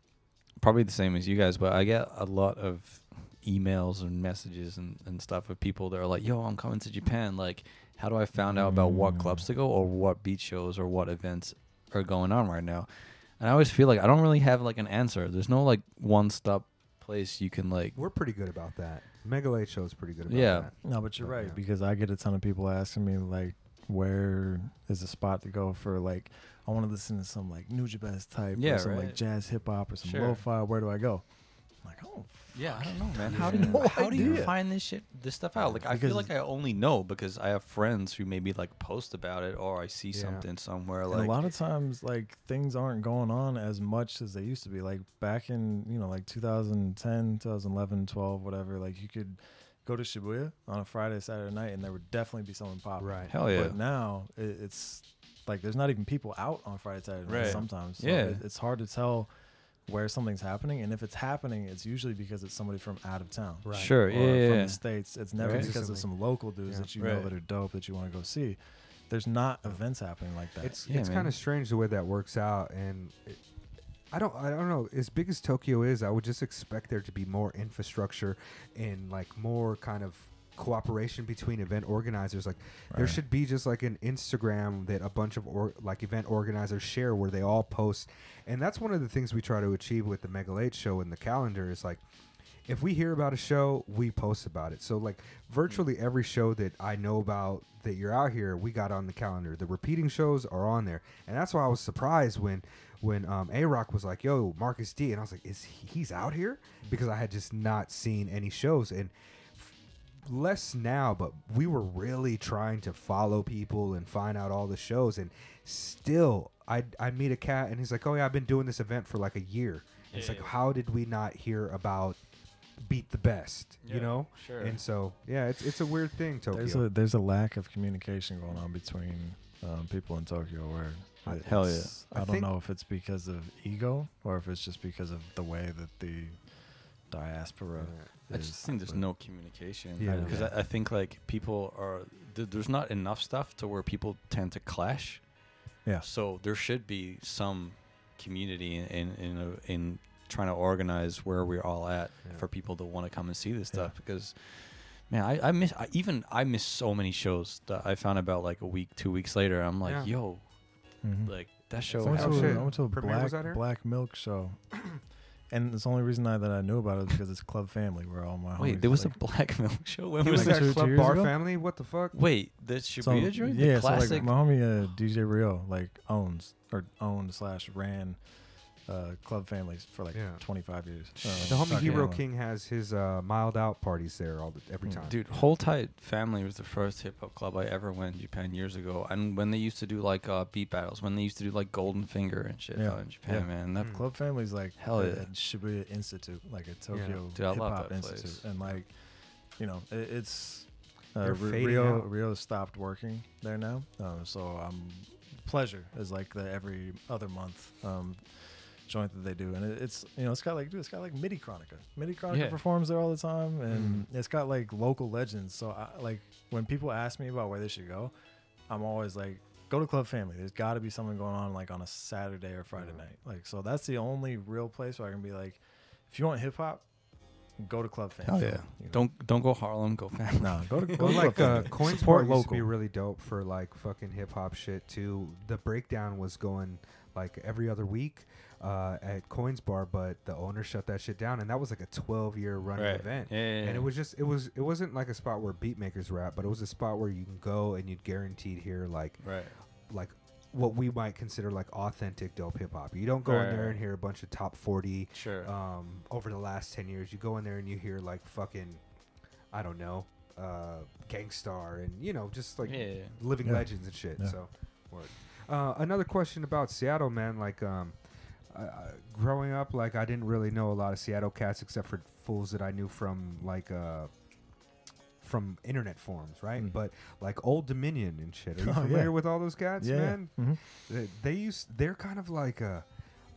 probably the same as you guys, but I get a lot of emails and messages and, and stuff of people that are like, "Yo, I'm coming to Japan. Like, how do I find out about what clubs to go or what beat shows or what events are going on right now?" And I always feel like I don't really have like an answer. There's no like one stop place you can like. We're pretty good about that. Mega Late Show is pretty good about that. Yeah. that. No, but you're But, right yeah. because I get a ton of people asking me like, where is a spot to go for like, I want to listen to some like New Japan type Yeah, or some right. like jazz hip hop or some Sure. lo-fi. Where do I go? I'm like, oh, Yeah, I don't know, man. How do you No how do you idea. find this shit this stuff out? Like I Because- feel like I only know because I have friends who maybe like post about it or I see Yeah. something somewhere and like a lot of times like things aren't going on as much as they used to be. Like back in you know like 2010, 2011, 12, whatever. Like you could go to Shibuya on a Friday, Saturday night, and there would definitely be someone popping. Right. Hell yeah. But now it, it's like there's not even people out on Friday, Saturday night Right. sometimes. So Yeah. it, it's hard to tell where something's happening, and if it's happening, it's usually because it's somebody from out of town. Right. Sure, Or yeah, from yeah. the states. It's never Right. because of some local dudes Yeah. that you know that are dope that you want to go see. There's not events happening like that. It's Yeah, it's kind of strange the way that works out, and it, I don't I don't know. As big as Tokyo is, I would just expect there to be more infrastructure and like more kind of cooperation between event organizers. Like there should be just like an Instagram that a bunch of or, like event organizers share where they all post, and that's one of the things we try to achieve with the Mega Late Show and the calendar is like. If we hear about a show, we post about it. So like virtually every show that I know about that you're out here, we got on the calendar. The repeating shows are on there, and that's why I was surprised when when um, A Rock was like, "Yo, Marcus D," and I was like, "Is he, he's out here?" Because I had just not seen any shows, and less now, but we were really trying to follow people and find out all the shows, and still, I I meet a cat, and he's like, "Oh yeah, I've been doing this event for like a year." And it's Yeah, like, yeah. how did we not hear about beat the best? You know, sure. and so yeah, it's it's a weird thing, Tokyo. There's a there's a lack of communication going on between um, people in Tokyo where I- it- Hell yeah. I I, don't know if it's because of ego or if it's just because of the way that the diaspora. I just think there's no communication. Yeah. Because Yeah. I, I think like people are th- there's not enough stuff to where people tend to clash. Yeah. So there should be some community in in in, a, in trying to organize where we're all at Yeah. for people to want to come and see this Yeah. stuff because. Man, I, I miss I, even I miss so many shows that I found about like a week, two weeks later. I'm like, Yeah. yo, Mhm. like that show. I went, to oh, a. I went to a black black milk show, and it's the only reason I, that I knew about it is because it's Club Family, where all my Wait, homies, there was like, a Black Milk show. When He was was like at two- two Club years Bar ago? Family. What the fuck? Wait, the so- Shibuya joint, Yeah, the so like classic. my homie uh, DJ Rio like owns or owned slash ran uh, Club Families for like Yeah. 25 years. The Uh, The homie Sake Hero Island. King has his uh, mild out parties there all the, every Mm. time. Dude, Whole Tight Family was the first hip hop club I ever went in Japan years ago. And when they used to do like uh, beat battles, when they used to do like Golden Finger and shit Yeah. out in Japan, Yeah. man. That Mm. Club Family's like Hell a- yeah. a Shibuya Institute, like a Tokyo Dude, I Hip Hop that Institute, place. and like, you know, it, it's uh, They're Ri- fading Rio. out. Rio stopped working there now, um, so I'm pleasure is like the every other month um, joint that they do, and it, it's you know it's got like dude, it's got like Midicronica. MIDI Chronica Yeah. performs there all the time, and Mhm. it's got like local legends. So I, like when people ask me about where they should go, I'm always like. Go to Club Family. There's got to be something going on like on a Saturday or Friday Yeah. night. Like so, that's the only real place where I can be like, if you want hip hop, go to Club Family. Hell yeah! You know? Don't don't go Harlem. Go family. No, go to go Well, to like Club uh, Family. Support Bar used to be really dope for like fucking hip hop shit too. The breakdown was going like every other week uh, at Coins Bar, but the owner shut that shit down, and that was like a 12 year running Right. event. Yeah, yeah, And it was just it was it wasn't like a spot where beat makers rap, but it was a spot where you can go and you'd guaranteed hear like right. like what we might consider like authentic dope hip hop. You don't go in there and hear a bunch of top 40 Sure. um, over the last 10 years. You go in there and you hear like fucking, I don't know, uh, Gang Starr and, you know, just like yeah, yeah, yeah. living Yeah. legends and shit. Yeah. So, word. Uh, another question about Seattle, man. Like, um, uh, growing up, like I didn't really know a lot of Seattle cats except for fools that I knew from like uh, from internet forums, right? Mm. But like Oldominion and shit. Are you Oh, yeah. familiar with all those cats, yeah, man? mhm. They, they use they're kind of like uh,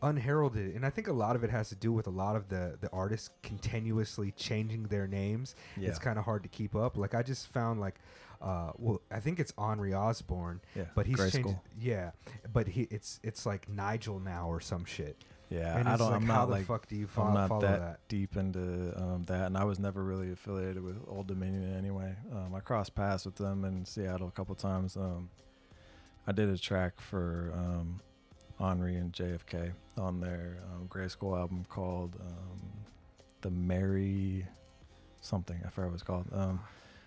unheralded, and I think a lot of it has to do with a lot of the the artists continuously changing their names yeah. it's kind of hard to keep up. Like I just found like, uh, well, I think it's Onry Ozzborn, yeah. but he's Gray changed. Skull. Yeah, but he it's it's like Nigel now or some shit. Yeah, and I don't. Like, I'm how not the like. fuck do you follow, I'm not follow that, that? deep into um, that, and I was never really affiliated with Oldominion anyway. Um, I crossed paths with them in Seattle a couple times. Um, I did a track for um, Henri and JFK on their um, Grayskul album called um, "The Merry Something." I forgot what it's called.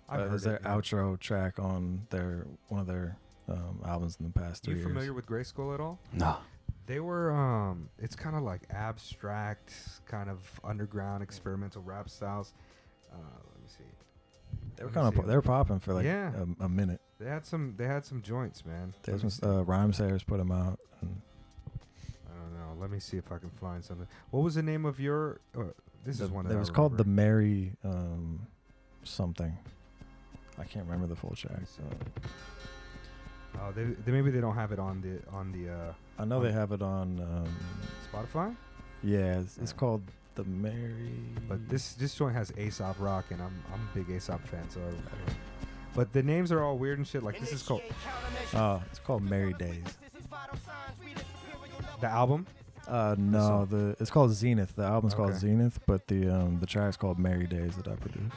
Um, I've but it heard was their it, yeah. outro track on their one of their um, albums in the past three You years. familiar with Grayskul at all? No. They were um, it's kind of like abstract, kind of underground experimental rap styles. Uh, let me see. They were kind see. of they were popping for like Yeah. a, a minute. They had some. They had some joints, man. There Let me was uh, Rhymesayers put them out. And I don't know. Let me see if I can find something. What was the name of your? Uh, this is one that It I was called the remember. Mary um, something. I can't remember the full track. So Oh, they, they maybe they don't have it on the on the uh, I know they have it on. Um, Spotify. yeah, it's, it's Yeah. called the Mary. But this this joint has Aesop Rock, and I'm I'm a big Aesop fan. So, I- but the names are all weird and shit. Like this is called Oh, it's called Mary Days. the album. Uh, no, song? the it's called Zenith. The album's called Zenith, but the um the track's called Mary Days that I produced.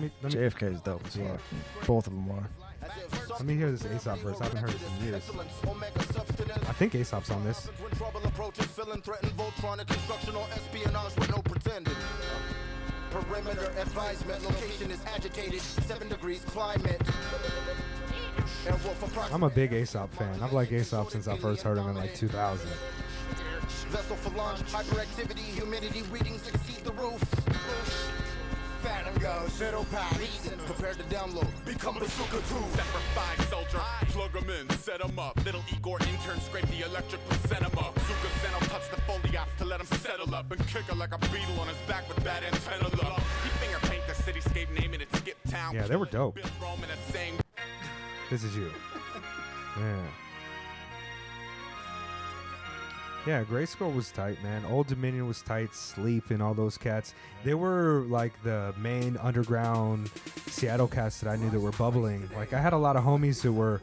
Let me let me, JFK is dope as Yeah. fuck. Both of them are. let me hear this Aesop verse. I haven't heard it in years. I think Aesop's on this. When trouble approaches, feeling threatened, Voltronic construction or espionage with no pretending. Perimeter advisement, location is agitated, seven degrees climate. I'm a big Aesop fan. I've liked Aesop since I first heard him in like 2000. Vessel for launch, hyperactivity, humidity readings exceed the roof. Phantom goes, zero pack, reason, prepare to download, become a bazooka too. Separate five soldier, plug 'em in, set 'em up. Little Igor intern scrape the electric, but set 'em up. Zuka Zen will touch the foley to let him settle up and kick her like a beetle on his back with bad antenna look. He finger paint the cityscape, naming it Skip Town. Yeah, they were dope. Bill Rome in the same This is you. Yeah. Yeah, Grayskul was tight, man. Oldominion was tight. Sleep and all those cats. They were like the main underground Seattle cats that I knew that were bubbling. Like I had a lot of homies who were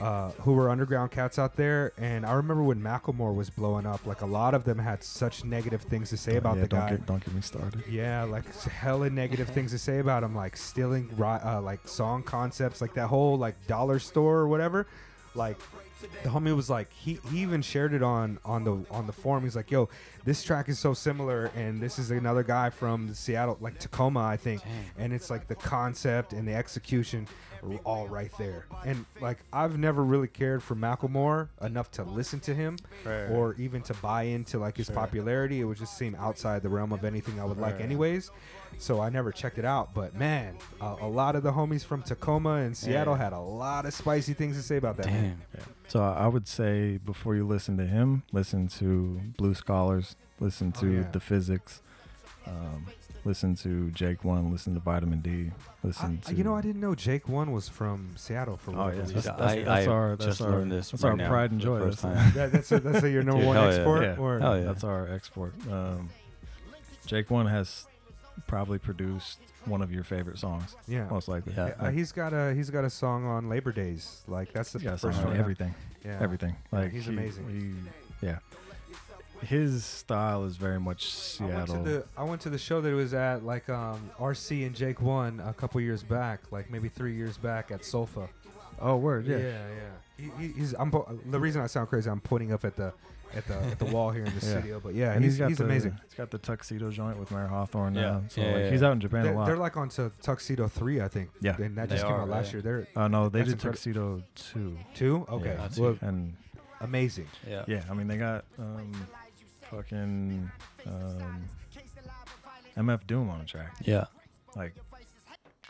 uh, who were underground cats out there, and I remember when Macklemore was blowing up. Like a lot of them had such negative things to say about yeah, the don't guy. get don't get me started. Yeah, like hella negative things to say about him, like stealing uh, like song concepts, like that whole like dollar store or whatever. Like the homie was like he, he even shared it on on the on the forum. He's like, "Yo, this track is so similar, and this is another guy from Seattle, like Tacoma, I think, and it's like the concept and the execution are all right there." And like I've never really cared for Macklemore enough to listen to him Right. or even to buy into like his popularity. It would just seem outside the realm of anything I would like, anyways. So I never checked it out. But man, a, a lot of the homies from Tacoma and Seattle Yeah. had a lot of spicy things to say about that. Damn. Yeah. So I would say before you listen to him, listen to Blue Scholars, listen Oh, to yeah. the Physics. Um, listen to Jake One, listen to Vitamin D, I, listen I- to. you know, I didn't know Jake One was from Seattle for Oh yeah, reason. that's, that's, I- that's I our that's just our this that's right our now pride and joy. That's- That, that's a, that's a, your number Dude, one hell yeah. export. Yeah. Or Hell yeah. That's our export. Um, Jake One has probably produced one of your favorite songs, yeah. most likely. Yeah. Uh, he's got a he's got a song on Labor Days. Like that's the He's got first song on one. everything, Yeah. everything. Yeah, Like he's he- amazing. he- yeah, his style is very much I went to Seattle. the I went to the show that it was at like um, RC and Jake One a couple years back, like maybe three years back at Solfa. oh, word, yeah. yeah. yeah. He, he, he's I'm po- the reason I sound crazy. I'm pointing up at the at the at the wall here in the Yeah. studio, but yeah, And he's he's he's the, amazing. He's got the tuxedo joint with Mayer Hawthorne Yeah. now. So Yeah, like, yeah, he's yeah. out in Japan a They're, lot. they're like on to Tuxedo Three, I think. Yeah. and that They just came are, out last yeah. year. They're Oh no, they did tuxedo two, two. Okay, Yeah, well, and amazing. Yeah. yeah, I mean they got um, fucking um, MF Doom on the track, Yeah. like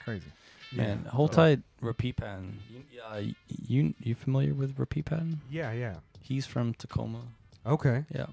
crazy. Man, Yeah. hold tight, repeat pattern. You, uh, you you familiar with repeat pattern? Yeah, yeah. He's from Tacoma. Okay. Yeah.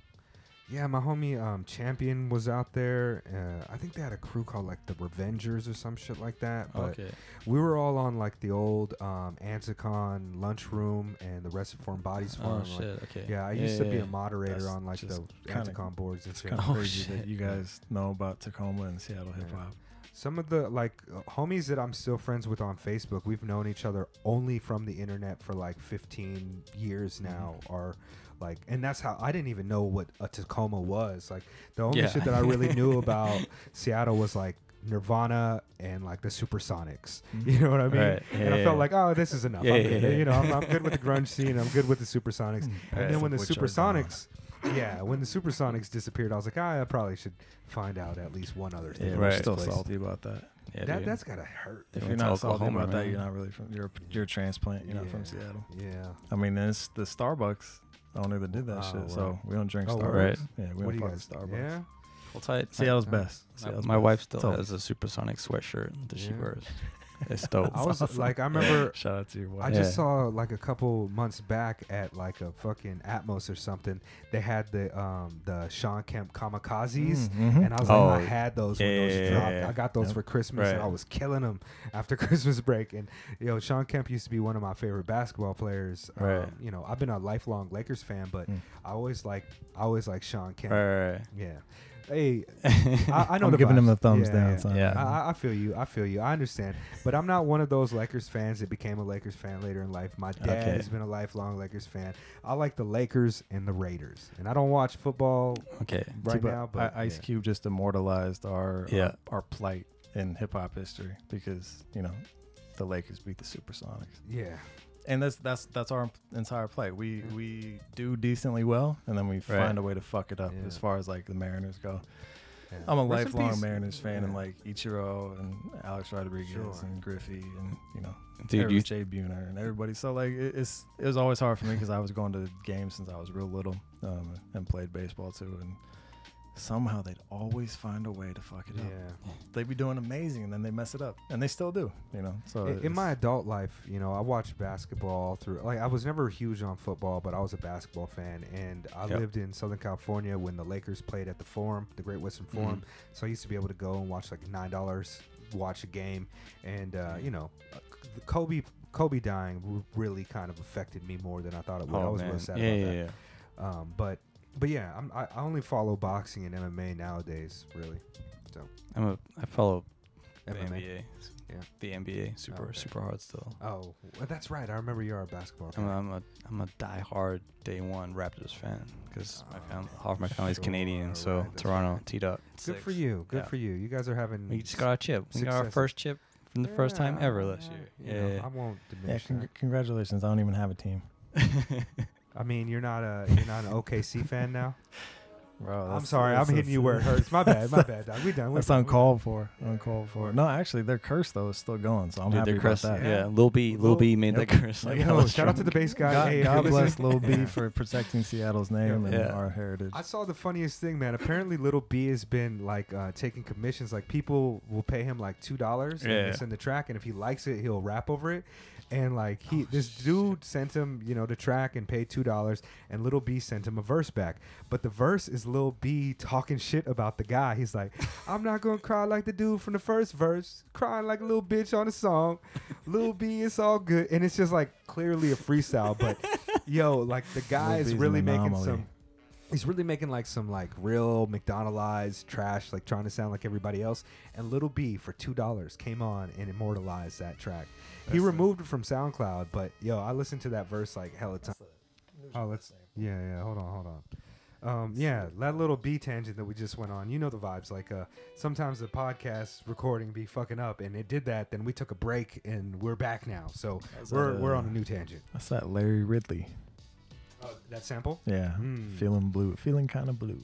Yeah, my homie um, Champion was out there. Uh, I think they had a crew called like the Revengers or some shit like that. But Okay. we were all on like the old um, Anticon lunchroom and the Rest of Foreign Bodies Oh forum. like- shit. Okay. yeah, I used to be yeah. a moderator That's on like the Anticon boards and It's shit. kind of Oh, crazy shit. that you guys know about Tacoma and Seattle hip hop. Some of the like uh, homies that I'm still friends with on Facebook, we've known each other only from the internet for like 15 years Mm-hmm. now. Are like, and that's how I didn't even know what a Tacoma was. Like, the only Yeah. shit that I really knew about Seattle was like Nirvana and like the Supersonics. You know what I mean? Right. And I Yeah, felt yeah. like, oh, this is enough. Yeah, I'm good. yeah. You know, I'm, I'm good with the grunge scene. I'm good with the Supersonics. Right. And then when the Which are gone. Supersonics, yeah, when the Supersonics disappeared, I was like, ah, I probably should find out at least one other thing. Yeah, we're Right. still place. salty about that. Yeah, that dude. that's gotta hurt. If They you're went to not salty Oklahoma, about that, you're not really from. You're you're a transplant. You're not from Seattle. Yeah. I mean, it's the Starbucks owner even do that Oh, shit. wow. So we don't drink Oh, Starbucks. right. Yeah, we what don't do you fuck guys? Starbucks. Yeah. Hold tight. Seattle's Uh, best. My, Seattle's my best. wife still Tell- has a supersonic sweatshirt that she wears. It's dope. I was like, I remember. Shout out to your wife. I just Yeah. saw like a couple months back at like a fucking Atmos or something. They had the um the Shawn Kemp Kamikazes, Mm, mhm. and I was like, Oh, I had those when those yeah, dropped. yeah, yeah. I got those Yep. for Christmas, and I was killing them after Christmas break. And you know, Shawn Kemp used to be one of my favorite basketball players. Right. Um, you know, I've been a lifelong Lakers fan, but Mm. I always like I always like Shawn Kemp. right, right, right. Yeah. Hey, I, I know I'm the giving him vibes. the thumbs Yeah, down. yeah. son. Yeah. I, I- I feel you. I feel you. I understand. But I'm not one of those Lakers fans that became a Lakers fan later in life. My dad Okay. has been a lifelong Lakers fan. I like the Lakers and the Raiders. And I don't watch football Okay. right See, but now, but I- Ice yeah. Cube just immortalized our, uh, Yeah. our our plight in hip hop history because you know the Lakers beat the Supersonics, Yeah. And that's that's that's our entire play. We we do decently well, and then we Right. find a way to fuck it up Yeah. as far as like the Mariners go. yeah. I'm a Rest lifelong. Mariners fan, and like Ichiro and Alex Rodriguez Sure. and Griffey and you know Dude, Eric you Jay Buhner and everybody. So like it, it's it was always hard for me because I was going to games since I was real little um, and played baseball too, and somehow they'd always find a way to fuck it up. Yeah. They'd be doing amazing and then they mess it up, and they still do. You know, so In- in my adult life, you know, I watched basketball through. Like, I was never huge on football, but I was a basketball fan, and I Yep. lived in Southern California when the Lakers played at the Forum, the Great Western Mm-hmm. Forum. So I used to be able to go and watch like nine dollars, watch a game, and uh, you know, Kobe Kobe dying really kind of affected me more than I thought it would. I Oh was man. sad Yeah, about yeah, that. yeah. Um, but but yeah, I'm, I, I only follow boxing and MMA nowadays, really. So I'm a. I follow the MMA. NBA. Yeah. The NBA. Super, okay. super hard still. Oh, well, that's right. I remember you are a basketball I'm fan. a, I'm a I'm a die-hard day one Raptors fan because my Oh, fam- half my family's sure, Canadian, so right, that's Toronto right. teed up. Good Six. for you. Good Yeah. for you. You guys are having. We just got our chip. We got our first chip from the first time ever last I- year. you Yeah. know, I won't yeah, diminish con- that. congratulations. I don't even have a team, I mean, you're not a you're not an OKC fan now. bro. I'm sorry. I'm hitting you where it hurts. My bad. My bad. Dog. We done. We That's done, uncalled for. Uncalled for. No, actually, their curse though is still going, so I'm Dude, happy they're about cursed. that. Yeah. Yeah. Lil B, Lil Lil- B made Yep. that curse. Like, Yo, hella shout out to the strong. bass guy. God, hey, God bless Lil B Yeah. for protecting Seattle's name and Yeah. our heritage. I saw the funniest thing, man. Apparently, Little B has been like uh, taking commissions. Like people will pay him like two dollars Yeah. and send the track, and if he likes it, he'll rap over it. And like he, this dude sent him, you know, the track and paid two dollars, and Little B sent him a verse back. But the verse is little B talking shit about the guy. He's like, I'm not gonna cry like the dude from the first verse, crying like a little bitch on the song. little B, it's all good, and it's just like clearly a freestyle. But yo, like the guy is really making anomaly. some. He's really making like some like real McDonaldized trash, like trying to sound like everybody else. And Little B for two dollars came on and immortalized that track. he That's a- removed it from SoundCloud, but yo, I listened to that verse like hella time. Oh, let's yeah, yeah. Hold on, hold on. Um, yeah, that little B tangent that we just went on. You know the vibes. Like, uh, sometimes the podcast recording be fucking up, and it did that. Then we took a break, and we're back now. So That's we're that, we're uh, on a new tangent. That's that Larry Ridley. Uh, that sample. Yeah, Hmm. feeling blue, feeling kind of blue.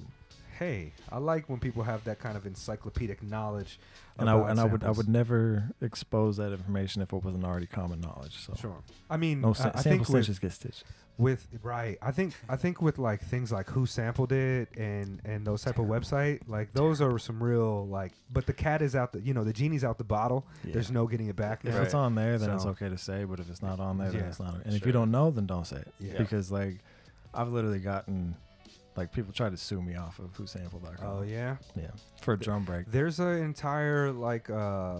Hey, I like when people have that kind of encyclopedic knowledge. And I and I would I would never expose that information if it wasn't already common knowledge. So Sure. I mean, no I- sa- I sample think stitches get stitched. With right i think i think with like things like who sampled it and and those type of website like those are some real like but the cat is out the you know the genie's out the bottle there's no getting it back If now. it's on there, then it's okay to say. But if it's not on there, then Yeah, it's not. And if you don't know, then don't say it. Yeah. Because like, I've literally gotten like people try to sue me off of whosample.com. oh yeah yeah, for a drum break. there's an entire like uh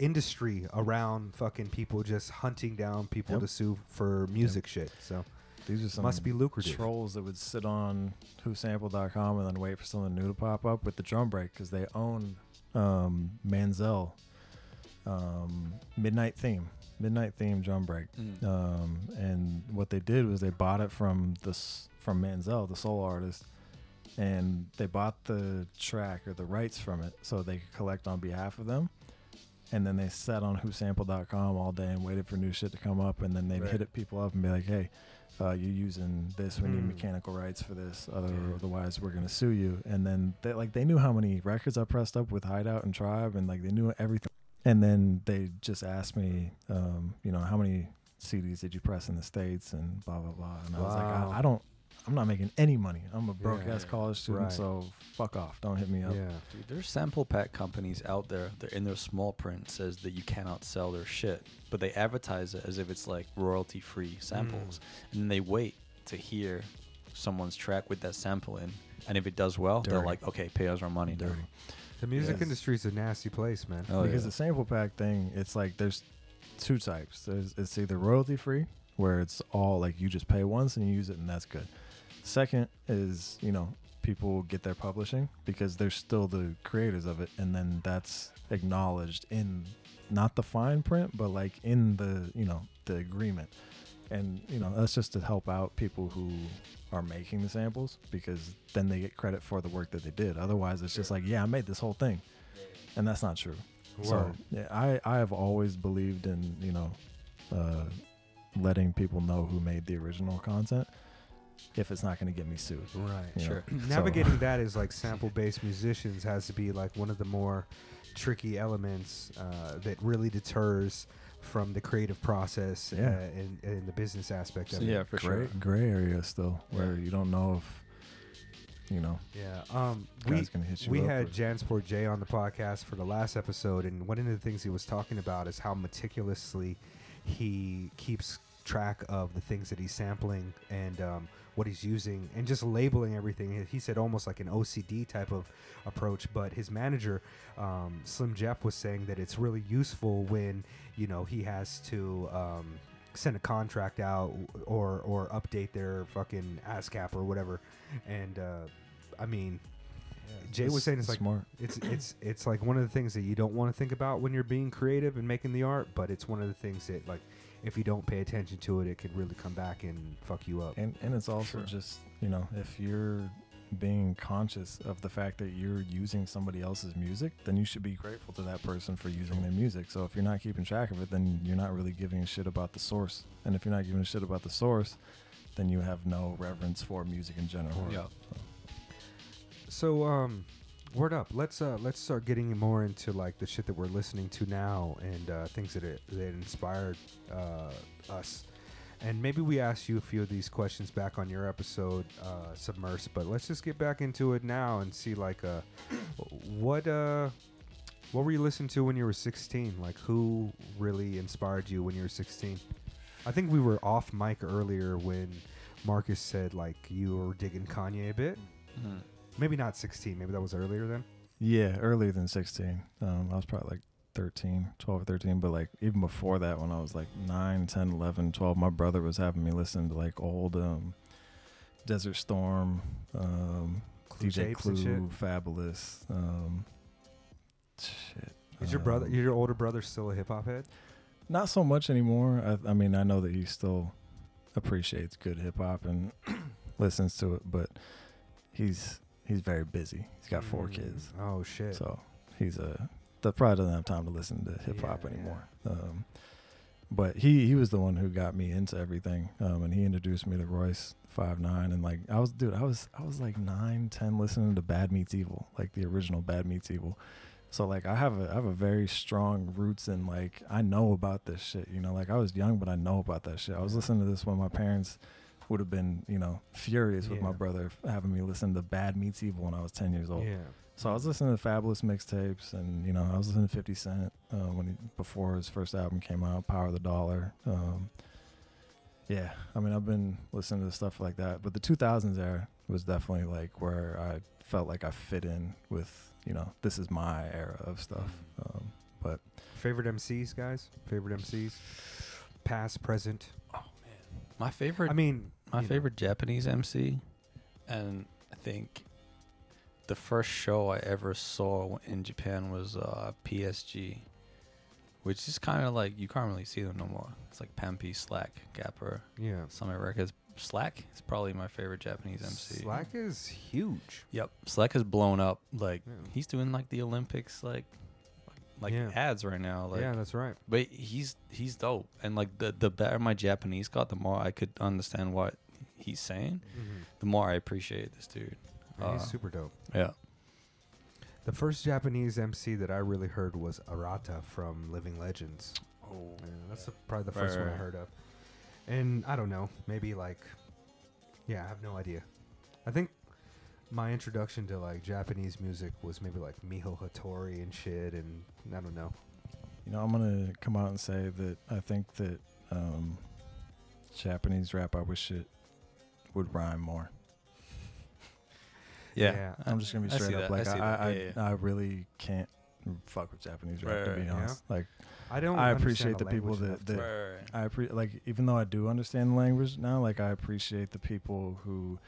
industry around fucking people just hunting down people Yep. to sue for music shit so These are some must be lucrative trolls that would sit on whosample.com and then wait for something new to pop up with the drum break because they own um, Manzel um, Midnight Theme, Midnight Theme drum break. Mm. Um, and what they did was they bought it from this from Manzel, the soul artist, and they bought the track or the rights from it so they could collect on behalf of them. And then they sat on whosample.com all day and waited for new shit to come up, and then they'd Right. hit it people up and be like, "Hey, uh, you're using this. We need Hmm. mechanical rights for this. Otherwise, we're gonna sue you." And then they like they knew how many records I pressed up with Hydeout and Tribe, and like they knew everything. And then they just asked me, um, you know, how many CDs did you press in the states and blah blah blah. And I was like, I, I don't. I'm not making any money. I'm a broke Yeah. ass college student, Right. so fuck off. Don't hit me up. yeah Dude, there's sample pack companies out there. They're in their small print says that you cannot sell their shit, but they advertise it as if it's like royalty free samples, mm. and then they wait to hear someone's track with that sample in, and if it does well, they're like, okay, pay us our money. now." Dirty. the music Yes. industry is a nasty place man Oh, because yeah. the sample pack thing, it's like there's two types. There's it's either royalty free, where it's all like you just pay once and you use it and that's good. Second is you know people get their publishing because they're still the creators of it, and then that's acknowledged in not the fine print, but like in the you know the agreement. And you know that's just to help out people who are making the samples because then they get credit for the work that they did. Otherwise, it's just like, yeah, I made this whole thing, and that's not true. So yeah, I I have always believed in you know, uh, letting people know who made the original content, if it's not going to get me sued. right you. Sure. So- navigating that as like sample based musicians has to be like one of the more tricky elements uh, that really deters from the creative process Yeah. uh, and, and the business aspect of So, it. yeah, for gray sure. gray area still where you don't know if you know Yeah. Um, we going to hit you. we had or- Jansport J on the podcast for the last episode, and one of the things he was talking about is how meticulously he keeps track of the things that he's sampling and um, what he's using, and just labeling everything. He- said almost like an OCD type of approach. But his manager, um, Slim Jeff, was saying that it's really useful when you know he has to. Um, send a contract out or or update their fucking ASCAP or whatever and uh, I mean Jay was saying it's like smart. it's it's it's like one of the things that you don't want to think about when you're being creative and making the art, but it's one of the things that like if you don't pay attention to it, it could really come back and fuck you up. and and it's also Sure. just you know if you're being conscious of the fact that you're using somebody else's music then you should be grateful to that person for using their music so if you're not keeping track of it then you're not really giving a shit about the source and if you're not giving a shit about the source then you have no reverence for music in general Yeah. So um, word up. Let's uh let's start getting more into like the shit that we're listening to now and uh, things that it, that inspired uh, us. And maybe we asked you a few of these questions back on your episode, uh, but let's just get back into it now and see like uh, what uh, what were you listening to when you were 16? Like who really inspired you when you were 16? I think we were off mic earlier when Marcus said like you were digging Kanye a bit. Mhm. Maybe not 16. Maybe that was earlier then. Yeah, earlier than 16. Um, I was probably like 13, 12 or 13. But like even before that, when I was like 9, 10, 11, 12, my brother was having me listen to like old um, Desert Storm, um, DJ? Clue, Fabolous. Um, shit. Is your brother, um, your older brother, still a hip hop head? Not so much anymore. I, I mean, I know that he still appreciates good hip hop and listens to it, but he's he's very busy. He's got four Mm. kids. Oh shit. So he's a that probably doesn't have time to listen to hip hop Yeah, anymore. Um, but he he was the one who got me into everything, um, and he introduced me to Royce Five Nine, and like I was dude, I was I was like nine, ten, listening to Bad Meets Evil, like the original Bad Meets Evil. So like I have a I have a very strong roots in like I know about this shit. You know, like I was young, but I know about that shit. I was listening to this when my parents would have been you know furious with my brother having me listen to Bad Meets Evil when I was ten years old. yeah. So I was listening to Fabolous mixtapes, and you know I was listening to Fifty Cent uh, when he before his first album came out, Power of the Dollar. Um, yeah, I mean I've been listening to stuff like that, but the 2000s era was definitely like where I felt like I fit in with you know this is my era of stuff. Um, but Favorite MCs, guys? Favorite MCs? Past, present. Oh man, my favorite I mean, My you know, favorite Japanese MC, and I think the first show I ever saw in Japan was uh, PSG, which is kind of like you can't really see them no more. It's like PUNPEE, Slack, Gapper, Yeah. Summit Records. Slack is probably my favorite Japanese MC. Slack is huge. Yep, Slack has blown up. Like Yeah. he's doing like the Olympics, like like Yeah. ads right now. Like yeah, that's right. but he's he's dope, and like the the better my Japanese got, the more I could understand what he's saying. Mm-hmm. The more I appreciate this dude. Yeah, he's Uh, super dope. Yeah. The first Japanese MC that I really heard was Arata from Living Legends. Oh. Yeah, that's the, probably the first one I heard of. And I don't know, maybe like, yeah, I have no idea. I think my introduction to like Japanese music was maybe like Miho Hattori and shit, and I don't know. you know I'm gonna come out and say that I think that um, Japanese rap I wish it would rhyme more. Yeah. Yeah. I'm just gonna be I see straight up. that, Like I, see I, that, I, yeah, yeah. I really can't fuck with Japanese rap Right, to be right, yeah. honest. Like I don't. I appreciate the people language that- enough that- to- I appre- like even though I do understand the language now, like I appreciate the people who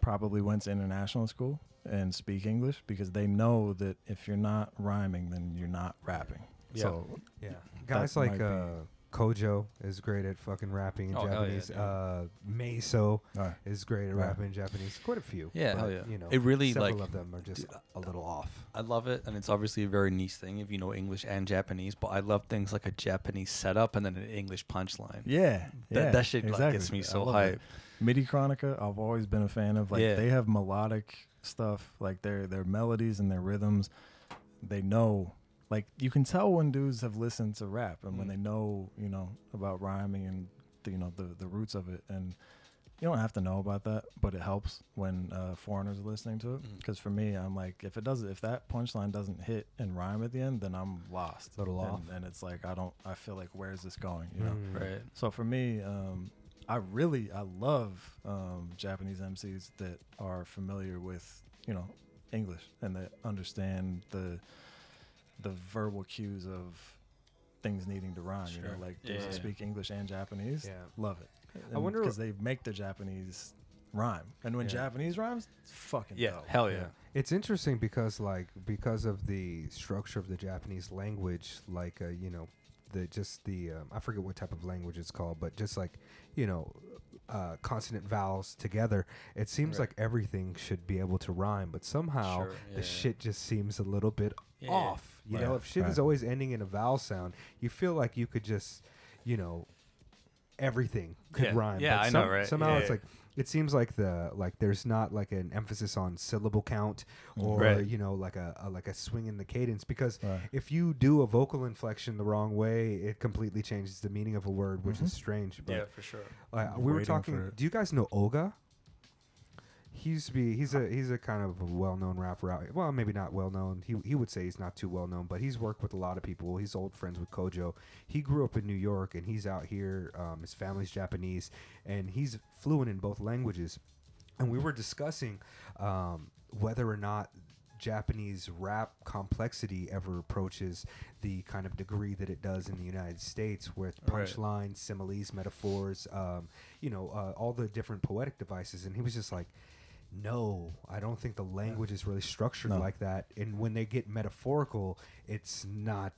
probably went to international school and speak English because they know that if you're not rhyming, then you're not rapping. Yeah. So yeah, guys like uh, Kojoe is great at fucking rapping in Oh, hell yeah, Japanese. dude. uh, Meso uh, is great at Right. rapping in Japanese. Quite a few. Yeah, but, yeah. You know, It really, several like, of them are just dude, a little off. I love it, and it's obviously a very niche thing if you know English and Japanese. But I love things like a Japanese setup and then an English punchline. yeah, That, yeah, that shit like, gets me so love hyped. it. Midicronica, I've always been a fan of. Like Yeah. they have melodic stuff, like their their melodies and their rhythms. They know, like you can tell when dudes have listened to rap and when Mm. they know, you know, about rhyming and the, you know the the roots of it. And you don't have to know about that, but it helps when uh, foreigners are listening to it. Mm. Because for me, I'm like, if it doesn't, if that punchline doesn't hit and rhyme at the end, then I'm lost. Little and, off. and it's like I don't. I feel like where's this going? You know. Mm. Right. So for me, um, I really I love um, Japanese MCs that are familiar with you know English and that understand the the verbal cues of things needing to rhyme. You know, like Yeah, those that yeah. speak English and Japanese. Yeah. Love it. I wonder- because they make the Japanese rhyme, and when Yeah. Japanese rhymes, it's fucking Yeah. dope. Hell yeah. It's interesting because like because of the structure of the Japanese language, like uh, you know, the just the um, I forget what type of language it's called, but just like you know, uh, consonant vowels together, it seems Right. like everything should be able to rhyme, but somehow Sure, the yeah. shit just seems a little bit Yeah. off. You know, if shit is always ending in a vowel sound, you feel like you could just, you know, everything could Yeah. rhyme. Yeah, but I know, right? Somehow Yeah, it's yeah. like it seems like the like there's not like an emphasis on syllable count or Mm, Right. you know like a, a like a swing in the cadence because Right. if you do a vocal inflection the wrong way it completely changes the meaning of a word which is Mhm. strange but Yeah, for sure. uh, we were talking do you guys know Olga he used to be he's a he's a kind of a well-known rapper out well maybe not well-known. He, he would say he's not too well-known but he's worked with a lot of people. He's old friends with kojoe. He grew up in new york and he's out here um, his family's japanese and he's fluent in both languages. And we were discussing um, whether or not Japanese rap complexity ever approaches the kind of degree that it does in the United States with Right. punchlines, similes, metaphors, um, you know, uh, all the different poetic devices. And he was just like, no, I don't think the language is really structured No. like that. And when they get metaphorical, it's not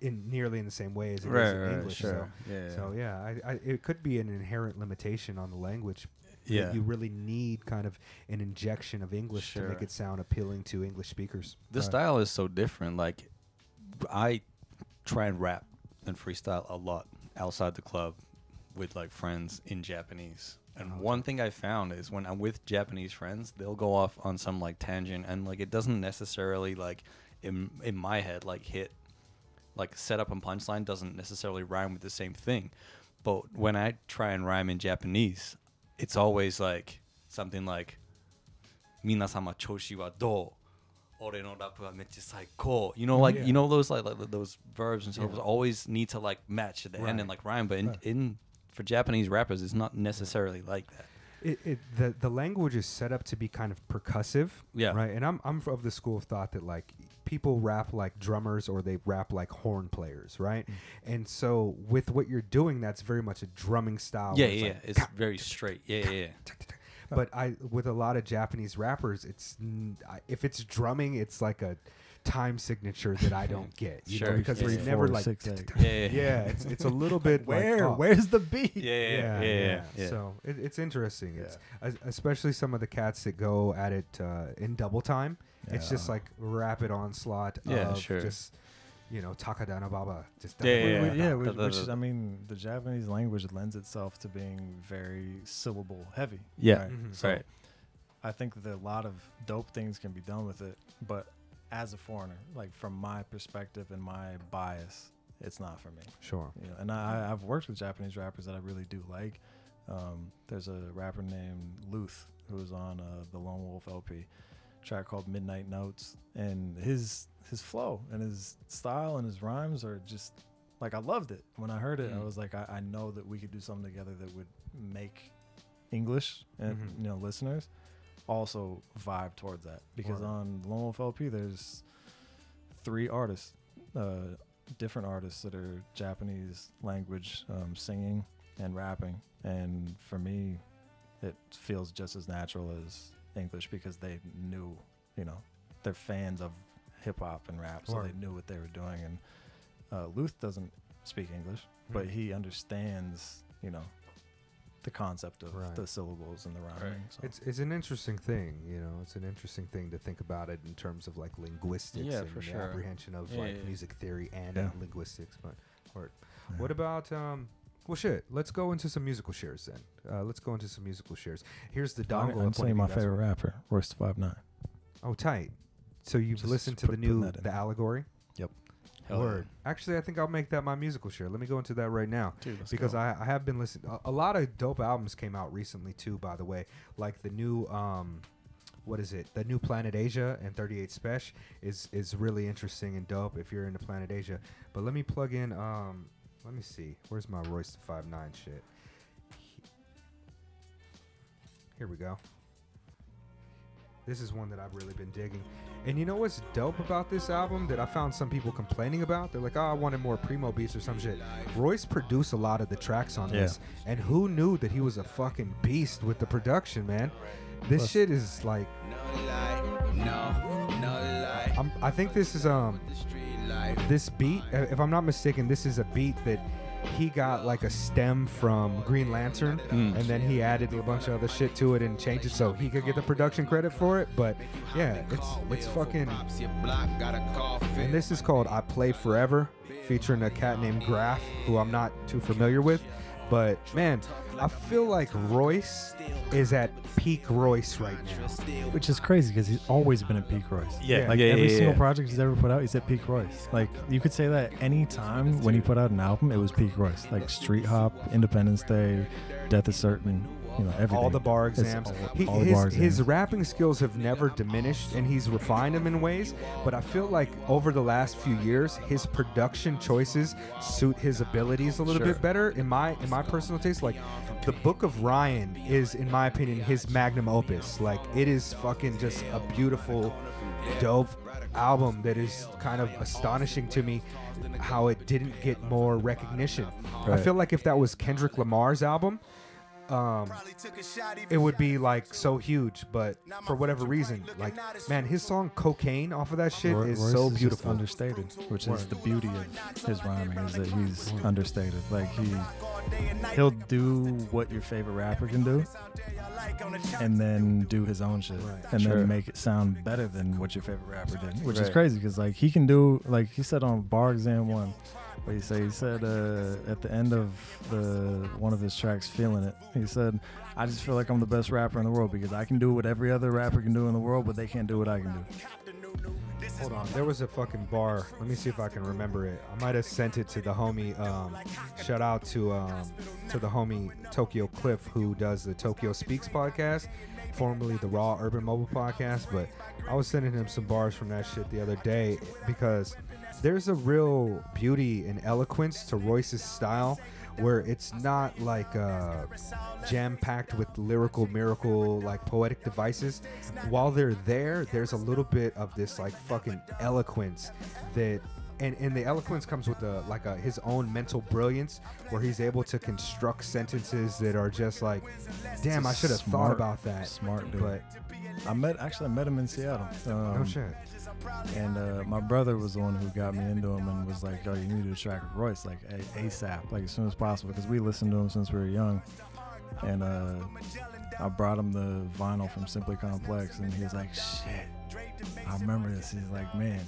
in nearly in the same way as it is Right, in right, English. sure. So, Yeah, so yeah, I, I, it could be an inherent limitation on the language. that Yeah. you really need kind of an injection of English to make it sound appealing to English speakers. the style is so different. Like, I try and rap and freestyle a lot outside the club with like friends in Japanese. And one thing I found is when I'm with Japanese friends, they'll go off on some like tangent, and like it doesn't necessarily like in in my head like hit like setup and punchline doesn't necessarily rhyme with the same thing. But when I try and rhyme in Japanese, it's always like something like "Minasama choshi wa do." You know, mm-hmm. like yeah. you know those like, like, those verbs and stuff yeah. always need to like match at the right. end and like rhyme. But in, right. in for Japanese rappers, it's not necessarily like that. It, it the the language is set up to be kind of percussive, Yeah. right. And I'm I'm of the school of thought that like people rap like drummers or they rap like horn players, right? Mm. And so with what you're doing, that's very much a drumming style. yeah, yeah, like. It's very straight. Yeah, yeah, yeah. But I with a lot of Japanese rappers, it's n- I- if it's drumming, it's like a time signature that I don't get, you know, Sure, because yeah, it's yeah. never Four, like six, eight. Yeah, yeah, yeah, it's it's a little bit like, Where? off. Where's the beat? yeah, yeah, yeah, yeah, yeah, yeah. So it, it's interesting. It's es- especially some of the cats that go at it uh, in double time. It's just like rapid onslaught Yeah, of sure. just you know Takadanobaba. Just Yeah, yeah, Wh- wh- yeah. yeah, which, which is, I mean, the Japanese language lends itself to being very syllable heavy. Yeah. right? Mhm. So Right. I think that a lot of dope things can be done with it, but as a foreigner, like from my perspective and my bias, it's not for me. Sure. You know, and I, I've worked with Japanese rappers that I really do like. Um, there's a rapper named Luth who's on uh, the Lone Wolf LP track called Midnight Notes, and his his flow and his style and his rhymes are just like I loved it when I heard it. I Mm. was like, I, I know that we could do something together that would make English and Mhm. you know listeners also vibe towards that because on Lone Wolf LP there's three artists, uh, different artists that are Japanese language um, singing and rapping, and for me, it feels just as natural as English because they knew, you know, they're fans of hip hop and rap, so they knew what they were doing. And uh, Luth doesn't speak English, but Mm. he understands, you know, the concept of Right. the syllables and the rhyming. So. It's it's an interesting thing, you know. It's an interesting thing to think about it in terms of like linguistics Yeah, and for the sure. apprehension of Yeah, like yeah. music theory and Yeah. linguistics. But word. Yeah. What about um? Well, shit. Let's go into some musical shares then. Uh, let's go into some musical shares. Here's the dongle. I'm I'm telling you my favorite rapper, Royce Five Nine. Oh, tight. So you've Just listened to put- the new that in the there. allegory. Hell Word. Actually, I think I'll make that my musical share. Let me go into that right now. Dude, because. I, I have been listening. A, a lot of dope albums came out recently too. By the way, like the new um, what is it? The new Planet Asia and 38 Spesh is is really interesting and dope if you're into Planet Asia. But let me plug in. Um, let me see. Where's my Royce Five Nine shit? Here we go. This is one that I've really been digging. And you know what's dope about this album that I found some people complaining about? They're like, oh, I wanted more primo beats or some shit. Royce produced a lot of the tracks on Yeah. this. And who knew that he was a fucking beast with the production, man? This Plus- shit is like I'm, I think this is um this beat if I'm not mistaken this is a beat that he got like a stem from Green Lantern Mm. and then he added a bunch of other shit to it and changed it so he could get the production credit for it but yeah it's it's fucking and this is called I Play Forever featuring a cat named Grafh who I'm not too familiar with but man I feel like Royce is at peak Royce right now Which is crazy because he's always been at peak Royce. Yeah, Like yeah, every yeah, single yeah. project he's ever put out, he's at peak Royce. Like you could say that any time when he put out an album, it was peak Royce. Like Street Hop, Independence Day, Death is Certain, you know everything. all the bar exams. all- He, all the his, bar his exams. rapping skills have never diminished, and he's refined them in ways. But I feel like over the last few years, his production choices suit his abilities a little Sure. bit better. In my in my personal taste, like the Book of Ryan is, in my opinion, his magnum opus. Like it is fucking just a beautiful, dope album that is kind of astonishing to me how it didn't get more recognition. I feel like if that was Kendrick Lamar's album, um, it would be like so huge. But for whatever reason, like man, his song "Cocaine" off of that shit Roy- is Royce so just beautiful. understated, which is the beauty of his rhyming is that he's understated. Like he, he'll do what your favorite rapper can do, and then do his own shit, and Sure. then make it sound better than what your favorite rapper did, which is crazy because like he can do like he said on Bar Exam One. What he say? He said uh, at the end of the one of his tracks, "Feeling It," he said, "I just feel like I'm the best rapper in the world because I can do what every other rapper can do in the world, but they can't do what I can do." Hold on, there was a fucking bar. Let me see if I can remember it. I might have sent it to the homie. Um, shout out to um, to the homie Tokyo Cliff who does the Tokyo Speaks podcast, formerly the Raw Urban Mobile podcast. But I was sending him some bars from that shit the other day because there's a real beauty and eloquence to Royce's style where it's not like uh, jam packed with lyrical miracle like poetic devices. While they're there there's a little bit of this like fucking eloquence that and, and the eloquence comes with a like a his own mental brilliance where he's able to construct sentences that are just like damn i should have thought about that. Smart dude. but I met actually I met him in Seattle. Um, no shit And uh, my brother was the one who got me into him and was like, "Yo, you need to do a track with Royce like a- ASAP, like as soon as possible, because we listened to him since we were young." And uh, I brought him the vinyl from Simply Complex, and he was like, "Shit, I remember this." He's like, "Man."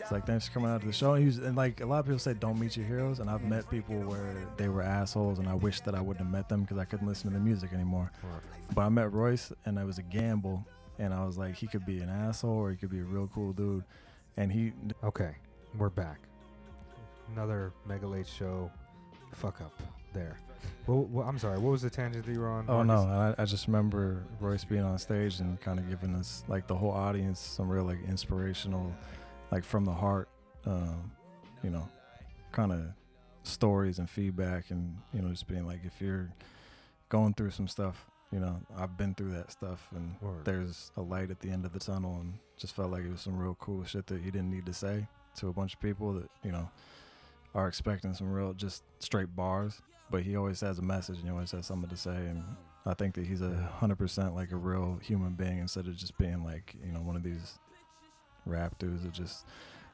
It's like thanks for coming out to the show. And, he was, and like a lot of people say, don't meet your heroes. And I've met people where they were assholes, and I wish that I wouldn't have met them because I couldn't listen to the music anymore. But I met Royce, and it was a gamble. And I was like, he could be an asshole or he could be a real cool dude. And he, okay we're back another mega late show fuck up there well, well, i'm sorry what was the tangent that you were on oh no, I, I just remember Royce being on stage and kind of giving us, like the whole audience, some real like inspirational, like from the heart, um, you know, kind of stories and feedback. And, you know, just being like, if you're going through some stuff, you know, I've been through that stuff and Word. there's a light at the end of the tunnel and just felt like it was some real cool shit that he didn't need to say to a bunch of people that, you know, are expecting some real just straight bars. But he always has a message and he always has something to say and I think that he's a hundred percent like a real human being instead of just being like, you know, one of these rap dudes that just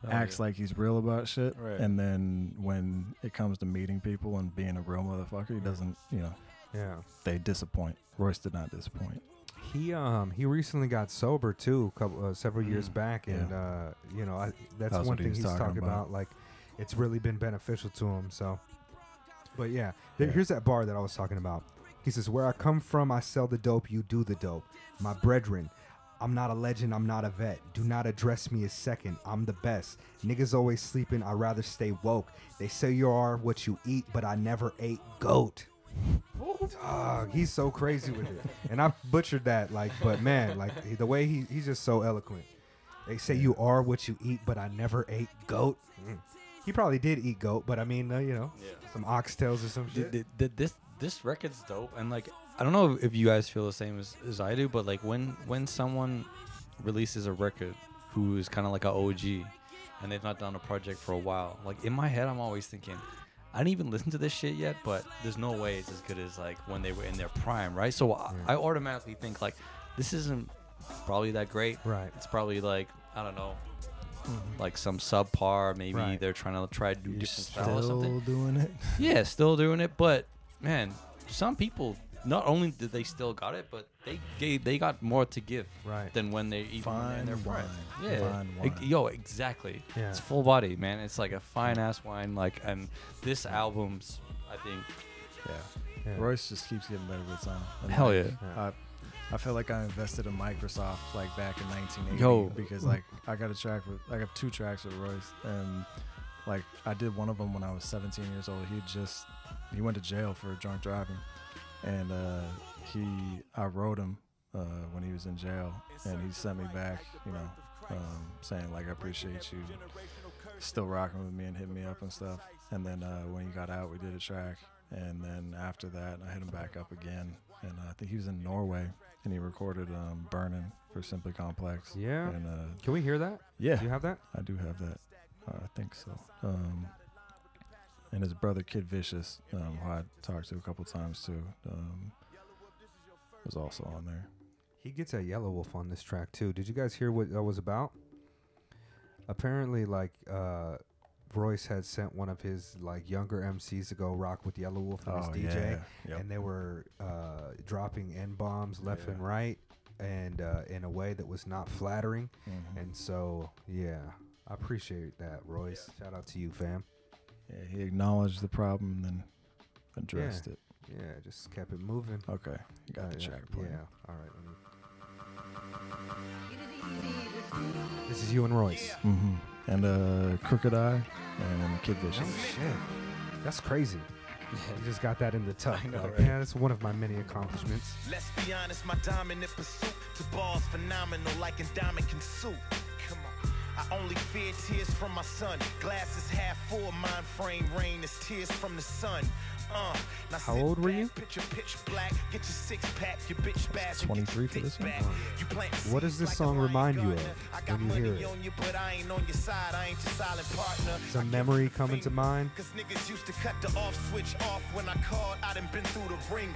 Oh, acts yeah. like he's real about shit. Right. And then when it comes to meeting people and being a real motherfucker, he doesn't, you know, yeah they disappoint. Royce did not disappoint. He um he recently got sober too, couple uh, several years Mm, back, yeah. and uh you know I, that's That's one thing he's talking talking about. about. Like, it's really been beneficial to him. So, but yeah, Yeah. here's that bar that I was talking about. He says, "Where I come from, I sell the dope. You do the dope, my brethren." I'm not a legend, I'm not a vet. Do not address me as second. I'm the best. Niggas always sleeping, i rather stay woke. They say you are what you eat, but I never ate goat. Dog, he's so crazy with it. And I butchered that, like, but man, like the way he, he's just so eloquent. They say you are what you eat, but I never ate goat. Mm. He probably did eat goat, but I mean, uh, you know, some oxtails or some shit. th- th- this this record's dope, and like I don't know if you guys feel the same as, as I do, but like when when someone releases a record who is kind of like an OG, and they've not done a project for a while, like in my head I'm always thinking. I didn't even listen to this shit yet, but there's no way it's as good as like when they were in their prime, right? So I, I automatically think like this isn't probably that great. Right. It's probably like I don't know, mm-hmm. like some subpar. Maybe Right. they're trying to try to do You're different style or something. still doing it. Yeah, still doing it, but man, some people not only did they still got it, but they gave they got more to give Right. than when they even were in Fine their prime. wine. Yeah, Fine Ex- wine. yo, exactly. Yeah. It's full body, man. It's like a fine ass wine. Like, and this album's, I think, Yeah. Yeah. Royce just keeps getting better with time. And Hell like, yeah. I, I feel like I invested in Microsoft like back in 1980 Yo. because like I got a track with I got two tracks with Royce and like I did one of them when I was 17 years old. He just he went to jail for drunk driving and uh, he I wrote him uh, when he was in jail, and he sent me back, you know, um, saying like I appreciate you still rocking with me and hitting me up and stuff. And then uh, when he got out, we did a track, and then after that, I hit him back up again, and uh, I think he was in Norway, and he recorded um, "Burning" for Simply Complex. Yeah. and uh, Can we hear that? yeah, Do you have that? I do have that. Uh, I think so. Um, and his brother Kid Vicious, um, who I talked to a couple times too, um, was also on there. He gets a Yelawolf on this track too. Did you guys hear what that was about? Apparently, like uh, Royce had sent one of his like younger MCs to go rock with Yelawolf and his oh DJ, yeah, yep. and they were uh, dropping n bombs left Yeah. and right, and uh, in a way that was not flattering. Mhm. And so, yeah, I appreciate that, Royce. Shout out to you, fam. Yeah, he acknowledged the problem and then addressed it. Yeah, just kept it moving. Okay, you got Uh, the yeah, playing. Yeah. All right. let me- This is you and Royce. hmm And uh, Crooked I and Kid Vicious. Oh shit, that's crazy. You just got that in the tuck. Know, Like, right? Yeah, that's one of my many accomplishments. Let's be honest, my dominant pursuit to bars phenomenal like Indomitian soup. Come on. I only fear tears from my son. Glasses half full, mind frame rain is tears from the sun. Uh, How old were you? Pitch black, get your six pack, your bitch spaz. 23 for this one? What does this song remind you of I got when you money hear it? on you, but I ain't on your side. I ain't your silent partner. Does a memory coming to mind? Cause niggas used to cut the off switch off when I called. I done been through the ringer.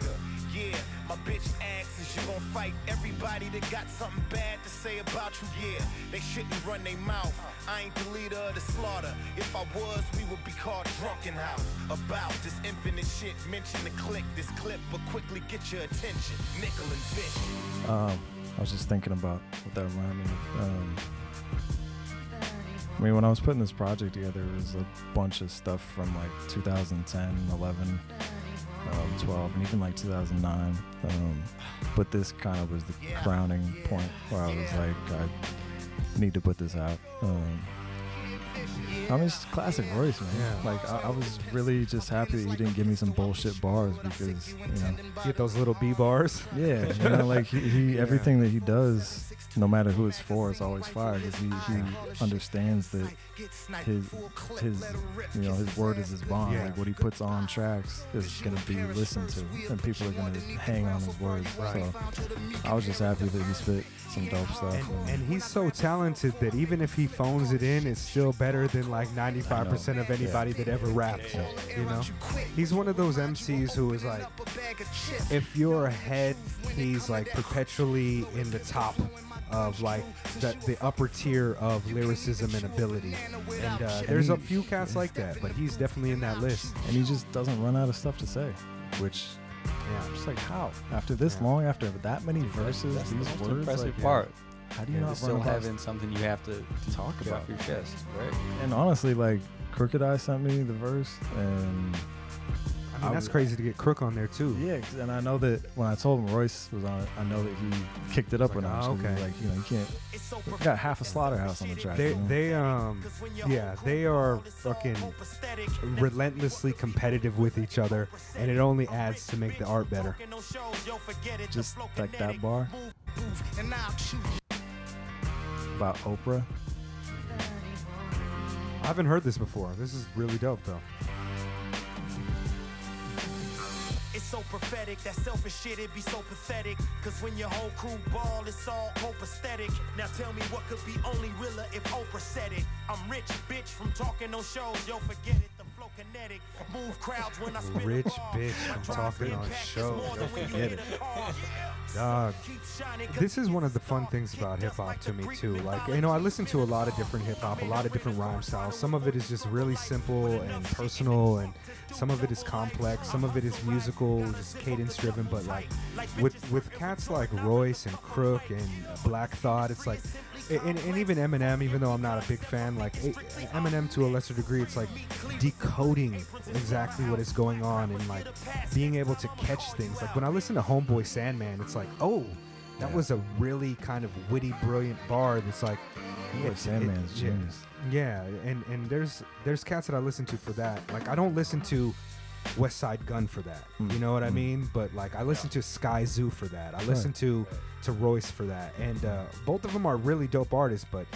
Yeah, my bitch asks, is you gon' fight everybody that got something bad to say about you? Yeah, they shouldn't run their mouth. I ain't the leader of the slaughter. If I was, we would be called Drunken House. About this infinite shit, mention the click this clip, quickly get your attention. Nickel and fish. Um, I was just thinking about what that reminded me of. Um, I mean, when I was putting this project together, it was a bunch of stuff from like 2010, 11, um, 12, and even like 2009. Um, but this kind of was the crowning point where I was like, I need to put this out. Um, I mean, it's classic Royce, man. Yeah. Like, I, I was really just happy that he didn't give me some bullshit bars because, you know, Get those little B bars. yeah, you know, like he, he Yeah. everything that he does, no matter who it's for, is always fire because he, he understands that his his you know his word is his bond. Yeah. Like what he puts on tracks is gonna be listened to, and people are gonna hang on his words. Right. So I was just happy that he spit some dope stuff. And, and he's so talented that even if he phones it in, it's still better than like 95% of anybody that ever raps. You know? He's one of those MCs who is like, if you're ahead, he's like perpetually in the top of like the, the upper tier of lyricism and ability. And uh, there's a few cats like that, but he's definitely in that list. and he just doesn't run out of stuff to say, which Yeah. I'm just like how after this Yeah. long, after that many verses, That's the these most words, impressive like, part. How do you Yeah, not to still run out of having something you have to talk get about? off your chest, right? And honestly, like Crooked I sent me the verse, and I mean, that's crazy to get Crook on there too. yeah, 'cause- and I know that when I told him Royce was on it, I know that he kicked it up Like, a notch. oh, 'cause he's okay. Like you know, you can't. You got half a slaughterhouse on the track. They, you know? they, um, yeah, they are fucking relentlessly competitive with each other, and it only adds to make the art better. just like that bar about Oprah. I haven't heard this before. This is really dope, though. It's so prophetic, that selfish shit, it be so pathetic. Cause when your whole crew ball, it's all hope aesthetic. Now tell me what could be only realer if Oprah said it. I'm rich, bitch, from talking on shows, yo, forget it. Kinetic, move crowds when I spit Rich bitch drive talking on impact is shows, more yo, than when you forget it. Dog. Keep shining 'cause This is one of the fun things about hip hop to me too. Like you know, I listen to a lot of different hip hop, a lot of different rhyme styles. Some of it is just really simple and personal, and some of it is complex. Some of it is musical, just cadence driven. But like with with cats like Royce and Crook and Black Thought, it's like. And, and even Eminem, even though I'm not a big fan, like Eminem to a lesser degree, it's like decoding exactly what is going on and like being able to catch things. Like when I listen to Homeboy Sandman, it's like, oh, that Yeah. was a really kind of witty, brilliant bar. That's like, Boy, it- Sandman's it- genius. yeah, and and there's there's cats that I listen to for that. Like I don't listen to Westside Gunn for that. Mm, You know what I mm. mean? But like I listen to Skyzoo for that. I listen to to Royce for that, and uh, both of them are really dope artists. But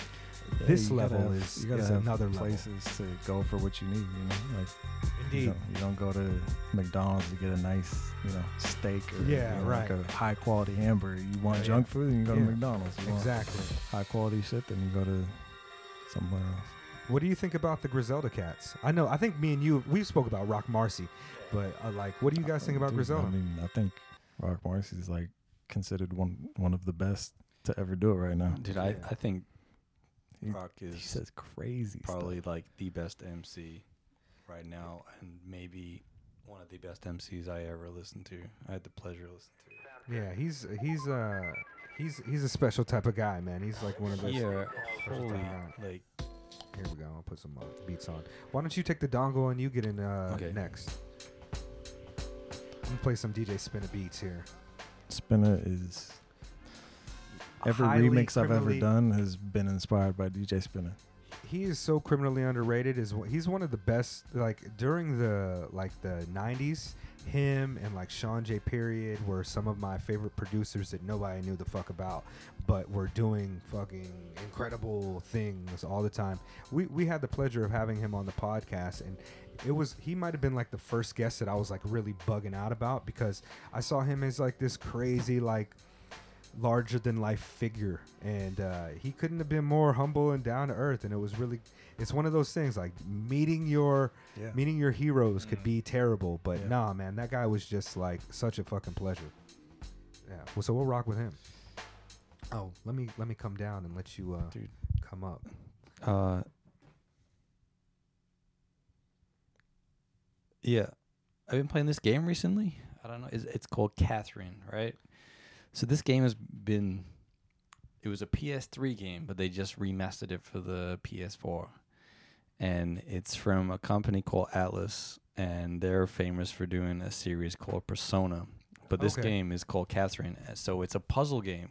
Yeah, this you level have- is, you is have another level. places to go for what you need. You know, like you Indeed. don't, you don't go to McDonald's to get a nice, you know, steak or Yeah, you know, like right. a high quality hamburger. You want Yeah, junk food, and you go Yeah. to McDonald's. You Exactly. high quality shit, then you go to somewhere else. What do you think about the Griselda Cats? I know. I think me and you we've spoke about Roc Marci, but uh, like, what do you guys think about Dude, Griselda? I mean, I think Roc Marci is like considered one one of the best to ever do it right now. Dude, I, Yeah. I think He, Rock he says crazy probably stuff. like the best MC right now, and maybe one of the best MCs I ever listened to. I had the pleasure of listening to. yeah, he's he's uh he's he's a special type of guy, man. He's like one of those. Here, special holy, type of guy. like, Here we go. I'll put some uh, beats on. Why don't you take the dongle and you get in uh, Okay. next? I'm gonna play some DJ Spinna beats here. Spinna is every Highly remix I've ever done has been inspired by DJ Spinna. he is so criminally underrated is he's one of the best like during the like the 90s him and like Shawn J. Period were some of my favorite producers that nobody knew the fuck about but were doing fucking incredible things all the time. We we had the pleasure of having him on the podcast and it was he might have been like the first guest that i was like really bugging out about because i saw him as like this crazy like larger than life figure and uh, he couldn't have been more humble and down to earth and it was really it's one of those things like meeting your Yeah. meeting your heroes could Mm. be terrible but Yeah. nah man that guy was just like such a fucking pleasure yeah well so we'll rock with him oh let me let me come down and let you uh Dude. come up uh, yeah, I've been playing this game recently. I don't know. It's, it's called Catherine, right? So this game has been. It was a PS3 game, but they just remastered it for the PS4, and it's from a company called Atlus, and they're famous for doing a series called Persona. But this Okay. game is called Catherine, so it's a puzzle game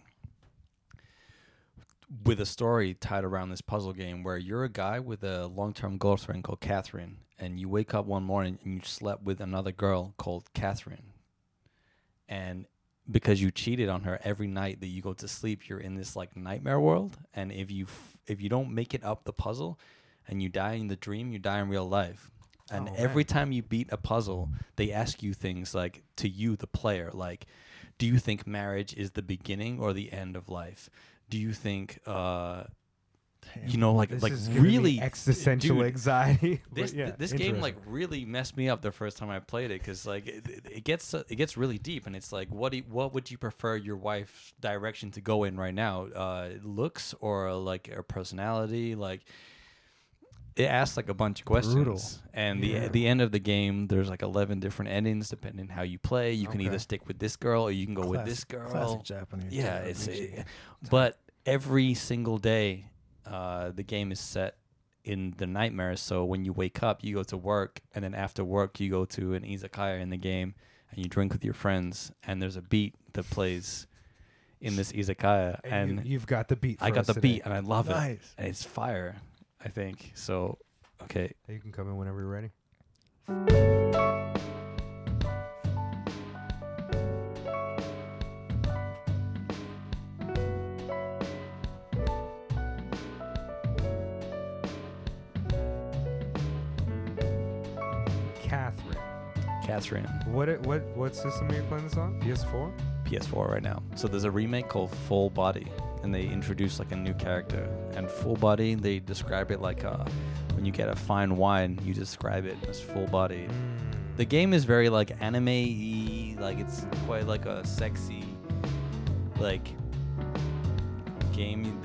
with a story tied around this puzzle game where you're a guy with a long-term girlfriend called Catherine, and you wake up one morning and you slept with another girl called Catherine, and because you cheated on her every night that you go to sleep, you're in this like nightmare world, and if you f- if you don't make it up the puzzle, and you die in the dream, you die in real life. And Oh, every man. time you beat a puzzle, they ask you things like to you, the player, like, do you think marriage is the beginning or the end of life? Do you think, uh, you know, like this like is giving me really existential dude, anxiety This yeah, th- this game like really messed me up the first time I played it because like it, it- it gets uh, it gets really deep and it's like what do you, what would you prefer your wife's direction to go in right now? Uh, looks or like her personality? Like it asks like a bunch of questions. Brutal. And the Yeah. at the end of the game, there's like eleven different endings depending how you play. You can either stick with this girl or you can go with this girl. Classic Japanese. Yeah, it's JRPG. uh, but every single day, uh, the game is set in the nightmare. So when you wake up, you go to work, and then after work, you go to an izakaya in the game, and you drink with your friends. And there's a beat that plays in this izakaya, and, and you, have got the beat I got the today. beat, and I love it, and it's fire. I think so. Okay, you can come in whenever you're ready What it- what what system are you playing this on? PS4. PS4 right now. So there's a remake called Full Body, and they introduce like a new character. And Full Body, they describe it like uh, when you get a fine wine, you describe it as full body. Mm. The game is very like anime like it's quite like a sexy like game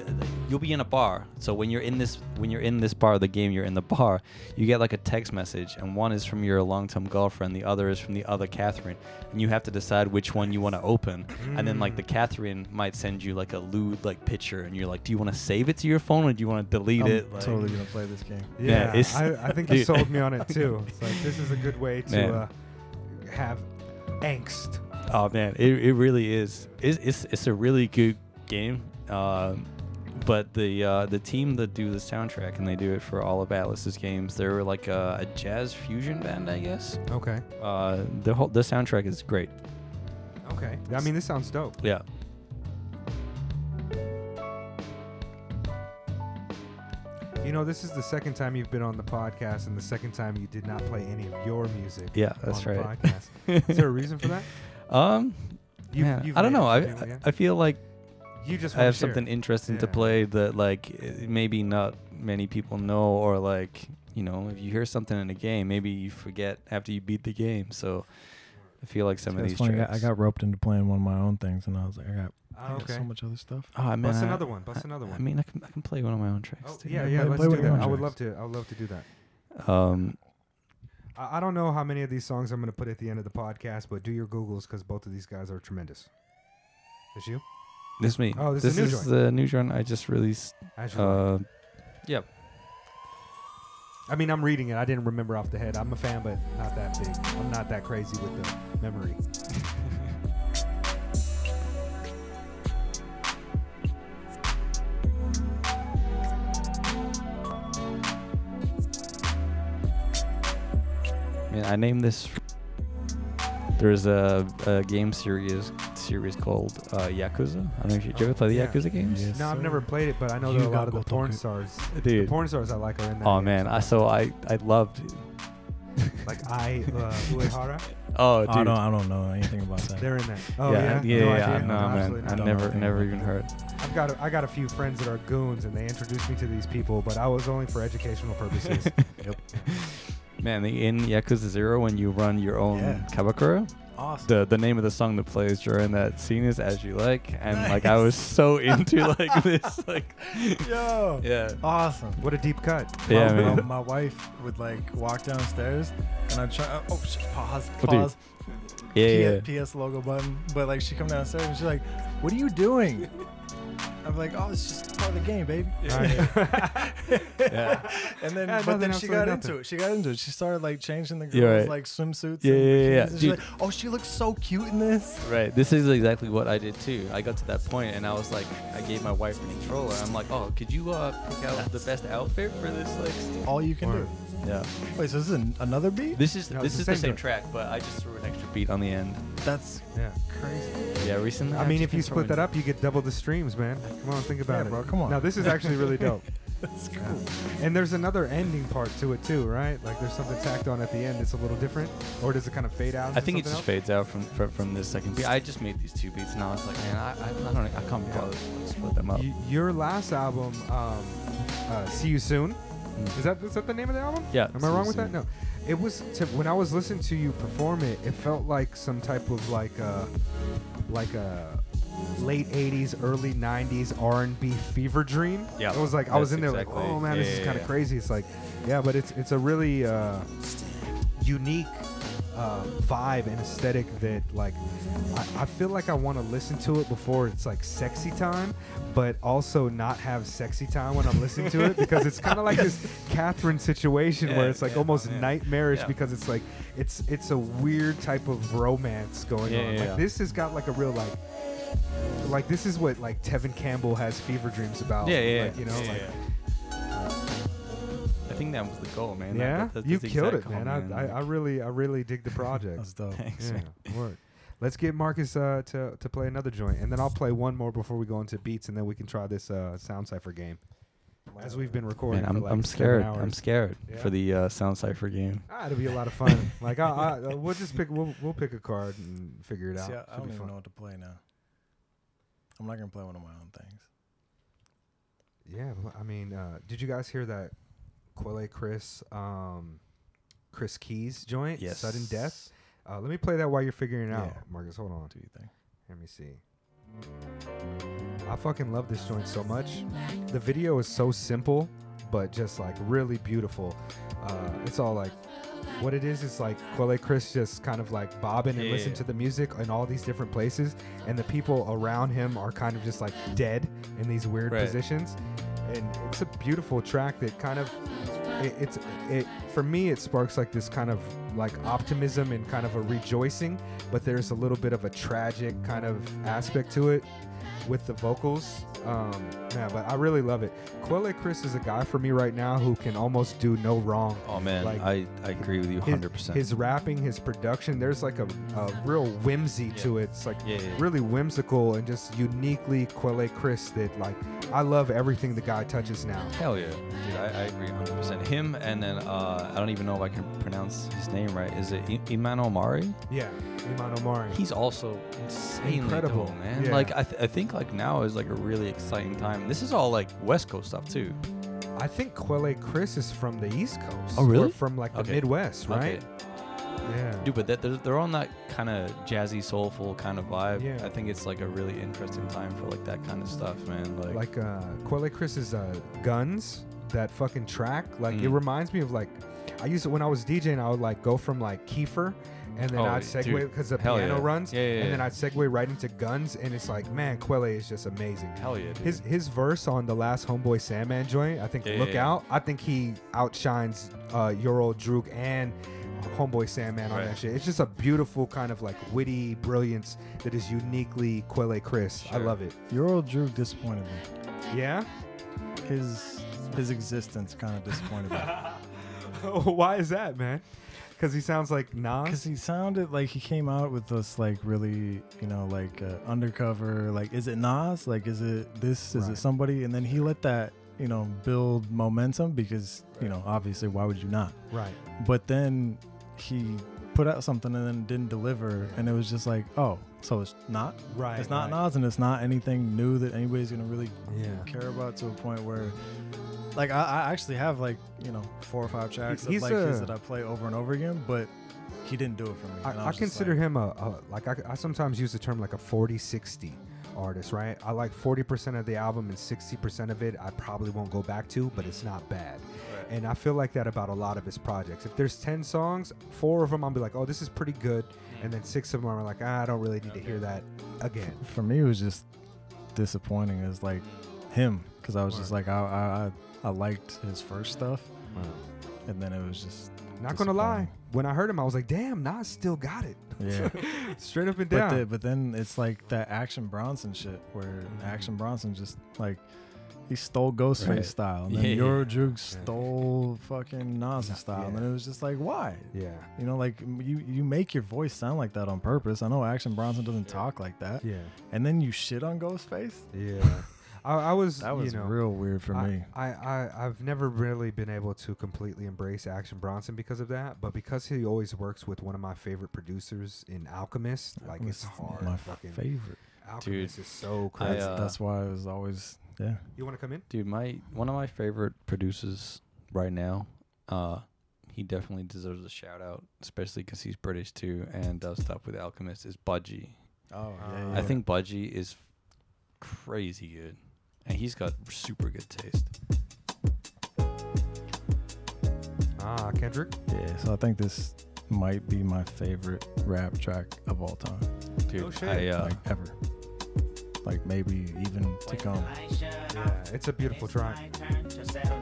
you'll be in a bar so when you're in this when you're in this bar of the game you're in the bar you get like a text message and one is from your long-term girlfriend the other is from the other catherine and you have to decide which one you want to open and then like the catherine might send you like a lewd like picture and you're like do you want to save it to your phone or do you want to delete I'm it Like- totally gonna play this game. Yeah, Yeah, it's- I, I think you sold me on it too. It's like this is a good way to uh, have angst. Oh man, it, it really is. It's, it's it's a really good game. Um, but the uh, the team that do the soundtrack and they do it for all of Atlus's games, they're like a, a jazz fusion band, I guess. Okay. Uh, the whole the soundtrack is great. Okay. I mean, this sounds dope. Yeah. You know, this is the second time you've been on the podcast, and the second time you did not play any of your music. Yeah, that's on the right. podcast. is there a reason for that? Um, You've- yeah, you've I don't know. I to do it, yeah? I feel like You just I wanna have share. something interesting to play that like maybe not many people know or like you know if you hear something in a game maybe you forget after you beat the game. So I feel like some of these funny. I got, tracks. I got roped into playing one of my own things, and I was like, I got, I got okay. so much other stuff. Oh man, Bust I- another one. Bust I- another one. I mean, I can I can play one of my own tracks. Oh, too. yeah, play- yeah. play Let's with do that. own I would love to. I would love to do that. Um, I, I don't know how many of these songs I'm going to put at the end of the podcast, but do your googles because both of these guys are tremendous. Is you? This is me. Oh, this this is is the new joint I just released. As. Uh, yep. I mean, I'm reading it. I didn't remember off the head. I'm a fan, but not that big. I'm not that crazy with the memory. I named this. There's a, a game series series called uh, Yakuza. I don't know if you, did you ever play the Yeah. Yakuza games. Yes, no, I've sir. never played it, but I know that a You lot of got the porn Gotoku. stars, the Dude. porn stars I like are in that. Oh game, man, I so I I loved. like I uh, Uehara. Oh I dude. don't, I don't know anything about that. They're in that. Oh yeah, yeah, yeah, no yeah. idea? No, No, man, I not. don't know never anything never about even that. heard. I've got a, I got a few friends that are goons, and they introduced me to these people, but I was only for educational purposes. Yep. Man, the, in Yakuza Zero, when you run your own Yeah. Kabakura, Awesome. the the name of the song that plays during that scene is "As You Like," and like I was so into like this, like Yo. yeah, Awesome. what a deep cut. yeah, my, man. my- my wife would like walk downstairs, and I'd try. Oh, sh- pause, Oh, pause. yeah, PS, yeah. PS logo button. But like, she come downstairs and she's like, "What are you doing?" I'm like, "Oh, it's just part of the game, baby." yeah. And then, Yeah, but then she got nothing. into it. She got into it. She started like changing the girls' right. like swimsuits. Yeah, and yeah, yeah, yeah. And she's like, "Oh, she looks so cute in this." Right. This is exactly what I did too. I got to that point and I was like, I gave my wife a controller. I'm like, oh, could you uh, pick out the best outfit for this? Like, All you can Word. do. yeah. Wait, so this is an, another beat? This is No, this it's is the the same same track, but I just threw an extra beat on the end. That's yeah. crazy. Yeah, recently. I I've mean, if you split that up, you get double the streams, man. Come on, think about Yeah, it, bro, come on. Now this is actually really dope. That's cool. Yeah. And there's another ending part to it too, right? Like there's something tacked on at the end. It's a little different, or does it kind of fade out? I think it something just fades out from, from from this second beat. I just made these two beats and I was like, man, I, I, I don't, I can't be Yeah. bothered to split them up. Y- your last album, um, uh, "See You Soon," Mm. is that is that the name of the album? Yeah. Am I wrong with that? No. It was to, when I was listening to you perform it. It felt like some type of like a like a late '80s, early '90s R&B fever dream. Yeah, It was like I was in there exactly- like, oh man, this is kind of yeah. crazy. It's like, yeah, but it's it's a really uh, unique uh, vibe and aesthetic that like I, I feel like I want to listen to it before it's like sexy time, but also not have sexy time when I'm listening to it because it's kind of like this Catherine situation where it's like yeah, almost yeah. nightmarish Yeah. because it's like it's it's a weird type of romance going Yeah, on. yeah, like yeah. this has got like a real like like this is what like Tevin Campbell has fever dreams about. Yeah, yeah, like, you know, yeah, like yeah. I think that was the goal, man. Yeah, that- that's you killed exact it, man. goal, I, I, I really, I really dig the project. That's dope. Thanks, yeah, man. Let's get Marcus uh, to to play another joint, and then I'll play one more before we go into beats, and then we can try this uh, sound cipher game. As we've been recording, Man, I'm, for like I'm seven scared. I'm scared Yeah? for the uh, sound cipher game. Ah, it'll be a lot of fun. like, I, I, we'll just pick, we'll, we'll pick a card and figure it out. See, I, I don't even fun. know what to play now. I'm not gonna play one of my own things. Yeah, I mean, uh, did you guys hear that Quelle Chris, um, Chris Keys joint? Yes. Sudden Death. Uh, let me play that while you're figuring it out, Marcus. Hold on. Do you think? Let me see. I fucking love this joint so much. The video is so simple, but just like really beautiful. Uh, it's all like what it is is like Quelle Chris just kind of like bobbing and Yeah. listen to the music in all these different places, and the people around him are kind of just like dead in these weird Right. positions. And it's a beautiful track that kind of it, it's it for me it sparks like this kind of like optimism and kind of a rejoicing, but there's a little bit of a tragic kind of aspect to it with the vocals. Um, yeah, but I really love it. Quelle Chris is a guy for me right now who can almost do no wrong. Oh man, Like, I, I agree with you 100%. his rapping, his production, there's like a, a real whimsy to it. It's like Yeah, yeah, yeah. really whimsical and just uniquely Quelle Chris that like I love everything the guy touches now. Hell yeah, dude, I, I agree 100%. Him and then uh, I don't even know if I can pronounce his name right. Is it I- Iman Omari? Yeah, Iman Omari. He's also insanely Incredible, dope, man. yeah. Like I, th- I think like now is like a really exciting time. This is all like West Coast stuff too. I think Quelle Chris is from the East Coast. Oh, really? Or from like the Okay. Midwest, right? Okay. Yeah. Dude, but that, they're, they're on that kind of jazzy, soulful kind of vibe. Yeah. I think it's like a really interesting time for like that kind of stuff, man. Like, like uh Quelle Chris's uh guns, that fucking track, like it Mm. reminds me of like I used to when I was DJing, I would like go from like Kiefer and then Oh, I'd segue because the piano yeah. runs, Yeah, yeah, and then. I'd segue right into guns, and it's like, man, Quelle is just amazing. hell yeah, dude. His his verse on the last Homeboy Sandman joint, I think Yeah, Look yeah, yeah. Out, I think he outshines uh your old Droog and Homeboy Sandman on that shit. It's just a beautiful kind of like witty brilliance that is uniquely Quelle Chris. I love it. Your old Droog disappointed me. Yeah? His his existence kind of disappointed me. Why is that, man? Because he sounds like Nas. Because he sounded like he came out with this like really, you know, like uh, undercover. Like, is it Nas? Like, is it this? Is Right. it somebody? And then he let that, you know, build momentum because, you know, obviously, why would you not? Right. But then he put out something and then didn't deliver, and it was just like, oh, so it's not. Right. It's not right. Nas, and it's not anything new that anybody's gonna really Yeah. care about to a point where like I, I actually have like you know four or five tracks He's of like his that I play over and over again, but he didn't do it for me. and I, was I just consider like, him a, a like I, I sometimes use the term like a 40 60 artist, right? I like 40% of the album and 60% of it I probably won't go back to, but it's not bad. And I feel like that about a lot of his projects. If there's 10 songs, four of them I'll be like, oh, this is pretty good. And then six of them are like, ah, I don't really need to hear that again. for me it was just disappointing. Is like him because I was just like I, I I liked his first stuff, and then it was just Not gonna lie, when I heard him, I was like, damn, Nas still got it. Yeah. Straight up and But, down. the, but then it's like that Action Bronson shit where mm-hmm. Action Bronson just like he stole Ghostface Right. style, and then Yeah, yeah. Stole fucking Nas style, and then it was just like why? yeah. You know, like m- you you make your voice sound like that on purpose. I know Action Bronson doesn't talk like that, Yeah. and then you shit on Ghostface. Yeah. I, I was, That was you know, real weird for I, me. I, I, I've never really been able to completely embrace Action Bronson because of that, but because he always works with one of my favorite producers in Alchemist, like it's Alchemist is hard. My fucking favorite. Alchemist is so I, crazy. That's, uh, that's why I was always yeah. you want to come in? Dude, my one of my favorite producers right now, uh, he definitely deserves a shout out, especially because he's British too and does stuff with Alchemist. Is Budgie? Oh yeah, I yeah. think Budgie is crazy good, and he's got super good taste. Ah, Kendrick. yeah. So I think this might be my favorite rap track of all time, Dude, No shit. I uh, like ever. Like maybe even to come, Yeah, it's a beautiful track.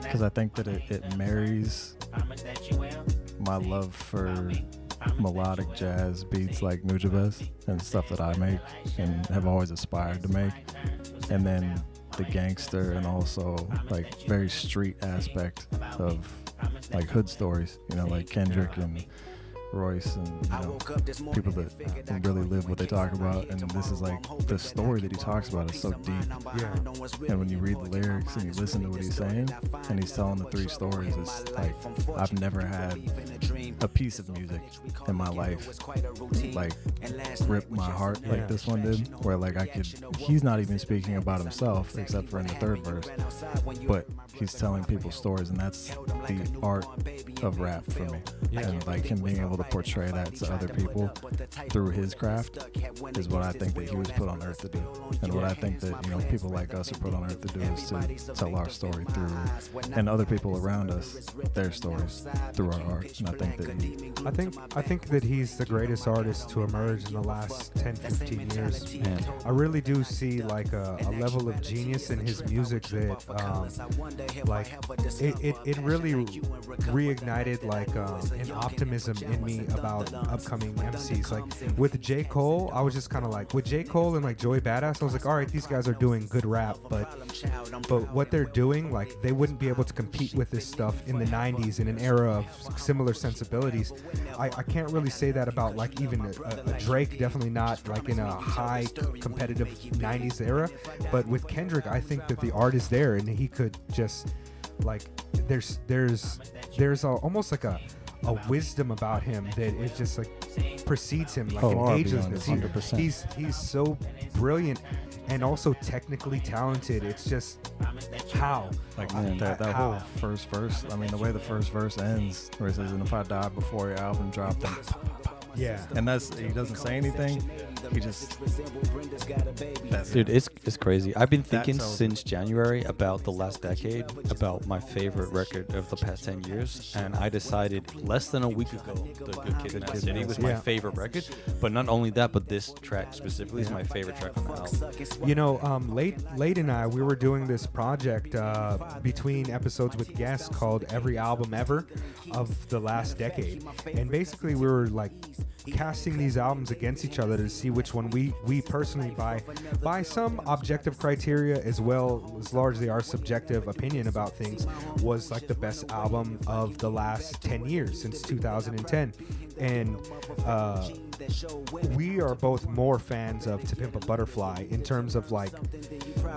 because I think that it, it marries my love for melodic jazz beats like Nujabes and stuff that I make and have always aspired to make. And then the gangster and also like very street aspect of like hood stories, you know, like Kendrick and Royce and you know people that uh, really live what they talk about. And this is like the story that he talks about is so deep. Yeah. And when you read the lyrics and you listen to what he's saying, and he's telling the three stories, it's like I've never had a piece of music in my life like rip my heart Yeah. like this one did. Where like I could, he's not even speaking about himself except for in the third verse, but he's telling people stories, and that's the art of rap for me. And like him being able to portray that to other people through his craft is what I think that he was put on earth to do. And what I think that, you know, people like us are put on earth to do is to tell our story through and other people around us their stories through our art. And I think that he, I think I think that he's the greatest artist to emerge in the last 10, 15 years. Man. I really do see like a, a level of genius in his music that um, like it, it, it really reignited like um, an optimism in me about upcoming MCs. Like with J. Cole, I was just kind of like with J. Cole and like Joey Badass, I was like, all right, these guys are doing good rap, but but what they're doing, like they wouldn't be able to compete with this stuff in the '90s in an era of similar sensibilities. I, I can't really say that about like even a, a, a Drake, definitely not like in a high competitive '90s era, but with Kendrick, I think that the art is there and he could just like there's there's there's a, almost like a a wisdom about him that it just like precedes him like Oh, an far agelessness. He- he's he's so brilliant and also technically talented. It's just how Like I- that, that how? whole first verse. I mean, the way the first verse ends, where it says, "And if I die before your album dropped," then yeah. and that's he doesn't say anything. He just that's Dude, it's it's crazy. I've been thinking since January about the last decade, about my favorite record of the past ten years, and I decided less than a week ago, "The Good Kid, Mad Kid, City" was my Yeah. favorite record. But not only that, but this track specifically is my favorite track on the album. You know, um, late late and I we were doing this project uh, between episodes with guests called "Every Album Ever" of the last decade, and basically we were like casting these albums against each other to see which one we we personally buy, by some objective criteria as well as largely our subjective opinion about things was like the best album of the last 10 years since 2010 and uh, we are both more fans of To Pimp a Butterfly in terms of like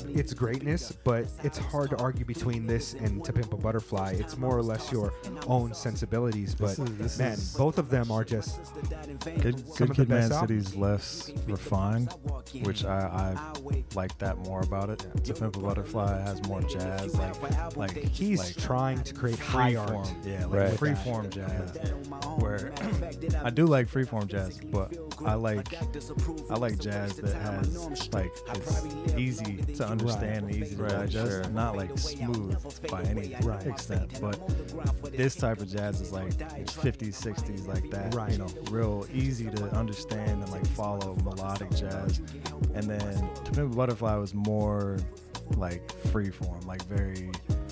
its greatness, but it's hard to argue between this and To Pimp a Butterfly. It's more or less your own sensibilities, but This is- this man, both of them are just Good, some Good of the Kid, best City's less refined, which I, I like that more about it. To Pimp a Butterfly has more jazz, like like he's like trying to create high art. freeform, yeah, like Right. freeform jazz. Where I do like freeform jazz, but I like I like jazz that has like it's easy to understand, and easy to Right, digest, sure. not like smooth by any Right. extent. But this type of jazz is like 50s, 60s, like that. Right. You know, real easy to understand and like follow melodic jazz. And then To Pimp Butterfly was more like freeform, like very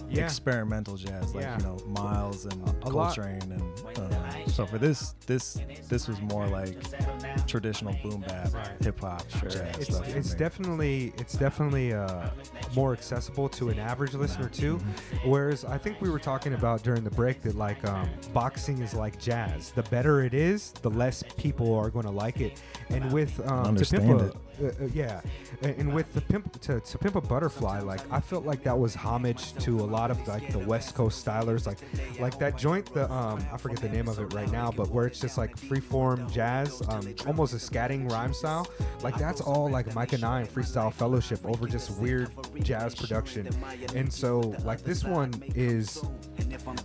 Yeah. experimental jazz, like Yeah. you know Miles and A lot- Coltrane, and uh, so for this, this, this was more like traditional boom bap, hip hop jazz It's, stuff. it's definitely it's definitely uh, more accessible to an average listener too. Mm-hmm. Whereas I think we were talking about during the break that like um, boxing is like jazz. The better it is, the less people are going to like it. And with um, to pimp. Uh, uh, yeah, and, with the pimp to, to pimp a butterfly, like I felt like that was homage to a lot of like the West Coast stylers, like like that joint. The um, I forget the name of it right now, but where it's just like freeform jazz, um, almost a scatting rhyme style. Like that's all like Mike and I and Freestyle Fellowship over just weird jazz production. And so like this one is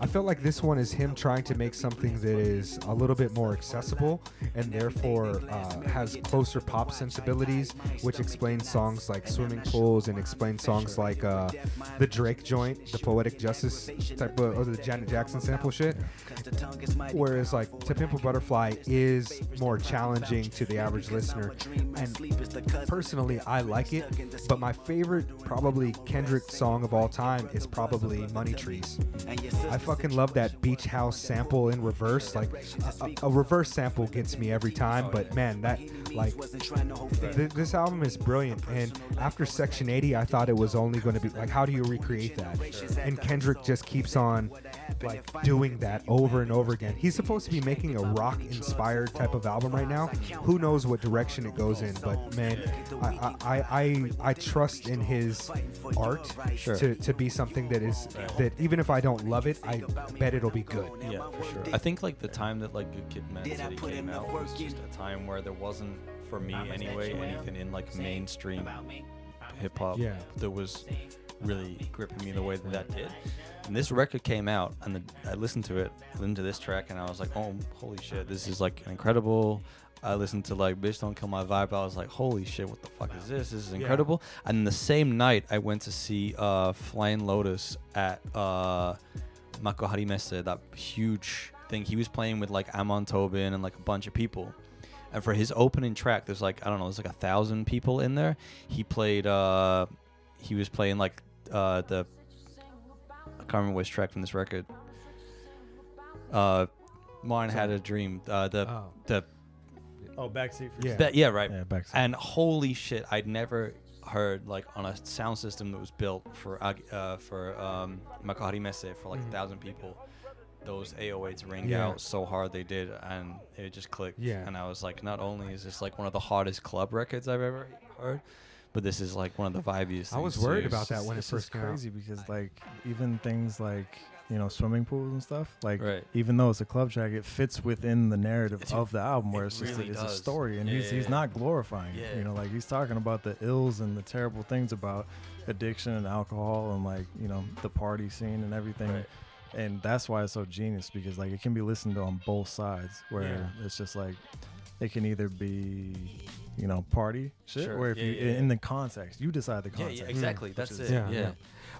I felt like this one is him trying to make something that is a little bit more accessible and therefore uh, has closer pop sensibilities, which explains songs like Swimming Pools and explains songs like uh, the Drake joint, the Poetic Justice type of, or the Janet Jackson sample shit. Whereas like To Pimp a Butterfly is more challenging to the average listener. And personally, I like it, but my favorite probably Kendrick song of all time is probably Money Trees. I fucking love that beach house sample in reverse. Like a, a- reverse sample gets me every time, but man, that like th- this album is brilliant. And after Section 80, I thought it was only going to be like, how do you recreate that? And Kendrick just keeps on like doing that over and over again. He's supposed to be making a rock inspired type of album right now. Who knows what direction it goes in? But man, I I, I, I, trust in his art Sure. to, to be something that is that even if I don't love it, I bet it'll be good. Yeah, for sure. I think like the time that like Good Kid, Mad City came out was just a time where there wasn't, for me anyway, anything in like mainstream hip hop Yeah. that was really gripping me the way that that did. And this record came out, and the, I listened to it, listened to this track, and I was like, oh, holy shit, this is like incredible. I listened to like Bitch Don't Kill My Vibe. I was like, holy shit, what the fuck is this? This is incredible. And the same night, I went to see uh, Flying Lotus at uh, Makuhari Messe, that huge thing. He was playing with like Amon Tobin and like a bunch of people. And for his opening track, there's like I don't know, there's like a thousand people in there. He played, uh, he was playing like uh, the I can't remember which track from this record. Uh, Mine had a dream. Uh, the Oh. the Oh, backseat for Yeah. that yeah right. Yeah, backseat. And holy shit, I'd never heard like on a sound system that was built for Ag- uh, for um, Makuhari Messe for like a thousand people. Those 808s ring. Yeah. out so hard they did, and it just clicked. Yeah. And I was like, not only is this like one of the hardest club records I've ever heard, but this is like one of the vibiest. I was worried too. about that when it first just came out. crazy because like even things like you know swimming pools and stuff like Right. even though it's a club track it fits within the narrative It's- of the album where it it's just a, it's a story and Yeah, he's yeah, he's yeah. not glorifying it Yeah. you know like he's talking about the ills and the terrible things about addiction and alcohol and like you know the party scene and everything Right. And that's why it's so genius because like it can be listened to on both sides where Yeah. it's just like it can either be you know party shit Sure. or if Yeah, you yeah, yeah. in the context you decide the context yeah, exactly. Hmm. which That's is- it. Yeah, Yeah. yeah.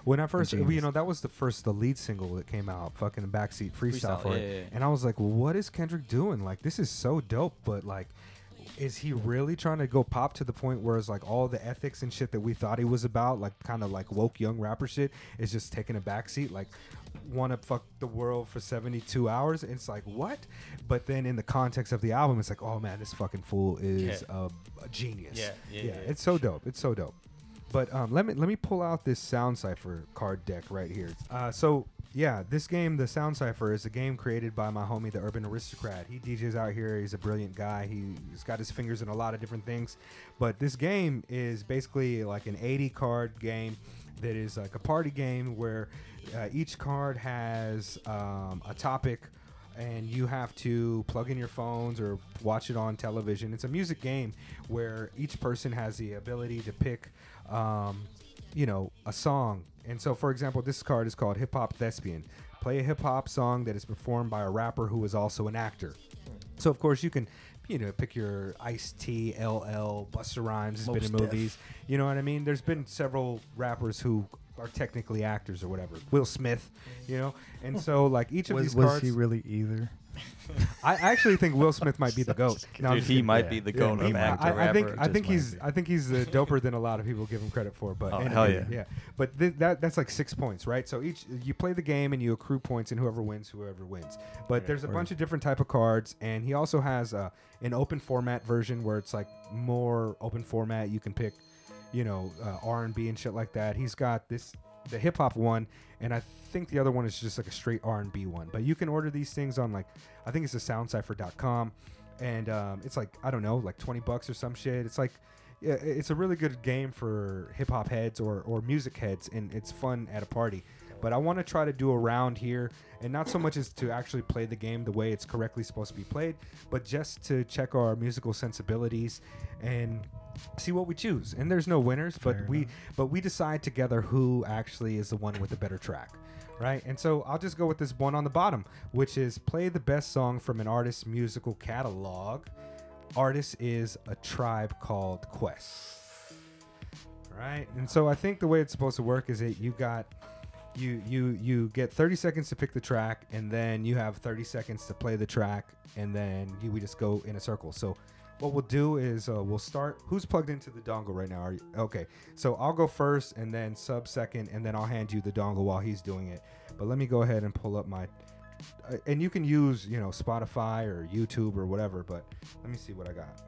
When I first, you know, that was the first, the lead single that came out, fucking backseat freestyle, Freestyle, for yeah, it, yeah, yeah. and I was like, what is Kendrick doing? Like, this is so dope, but like, is he really trying to go pop to the point where it's like all the ethics and shit that we thought he was about, like kind of like woke young rapper shit, is just taking a backseat, like want to fuck the world for 72 hours? And It's like what? But then in the context of the album, it's like, oh man, this fucking fool is Yeah. a, a genius. Yeah, yeah, yeah, it's so dope. It's so dope. But um, let me let me pull out this Sound Cipher card deck right here. Uh, so yeah, this game, the Sound Cipher, is a game created by my homie, the Urban Aristocrat. He DJs out here. He's a brilliant guy. He's got his fingers in a lot of different things. But this game is basically like an 80 card game that is like a party game where uh, each card has um, a topic and you have to plug in your phones or watch it on television. It's a music game where each person has the ability to pick, um, you know, a song. And so, for example, this card is called Hip Hop Thespian. Play a hip hop song that is performed by a rapper who is also an actor. So, of course, you can, you know, pick your Ice T, LL, Busta Rhymes has been in Mos Def. movies. You know what I mean? There's been several rappers who are technically actors or whatever. Will Smith, you know, and so like each of was, these was he really either I actually think Will Smith might be the goat. No, I'm Dude, just he kidding. might Yeah. be the Yeah, goat he of might. actor I, I think rapper. I think he's I think he's uh, doper than a lot of people give him credit for. But Oh, anyway, hell yeah. yeah. But th- that that's like six points, right? So each you play the game and you accrue points, and whoever wins, whoever wins. But there's a bunch of different type of cards, and he also has uh, an open format version where it's like more open format. You can pick, you know, uh, R and B and shit like that. He's got this the hip hop one, and I think the other one is just like a straight R and B one. But you can order these things on like I think it's the soundcipher.com and um, it's like I don't know, like twenty bucks or some shit. It's like it's a really good game for hip hop heads or or music heads, and it's fun at a party. But I want to try to do a round here, and not so much as to actually play the game the way it's correctly supposed to be played, but just to check our musical sensibilities and see what we choose. And there's no winners, but Fair we but we decide together who actually is the one with the better track right? And so I'll just go with this one on the bottom, which is play the best song from an artist's musical catalog. Artist is a tribe called Quest. Right? And so I think the way it's supposed to work is that you got you you you get 30 seconds to pick the track and then you have 30 seconds to play the track and then you we just go in a circle. So what we'll do is uh, we'll start. Who's plugged into the dongle right now? Are you okay? So I'll go first, and then sub second, and then I'll hand you the dongle while he's doing it. But let me go ahead and pull up my. Uh, and you can use you know Spotify or YouTube or whatever. But let me see what I got.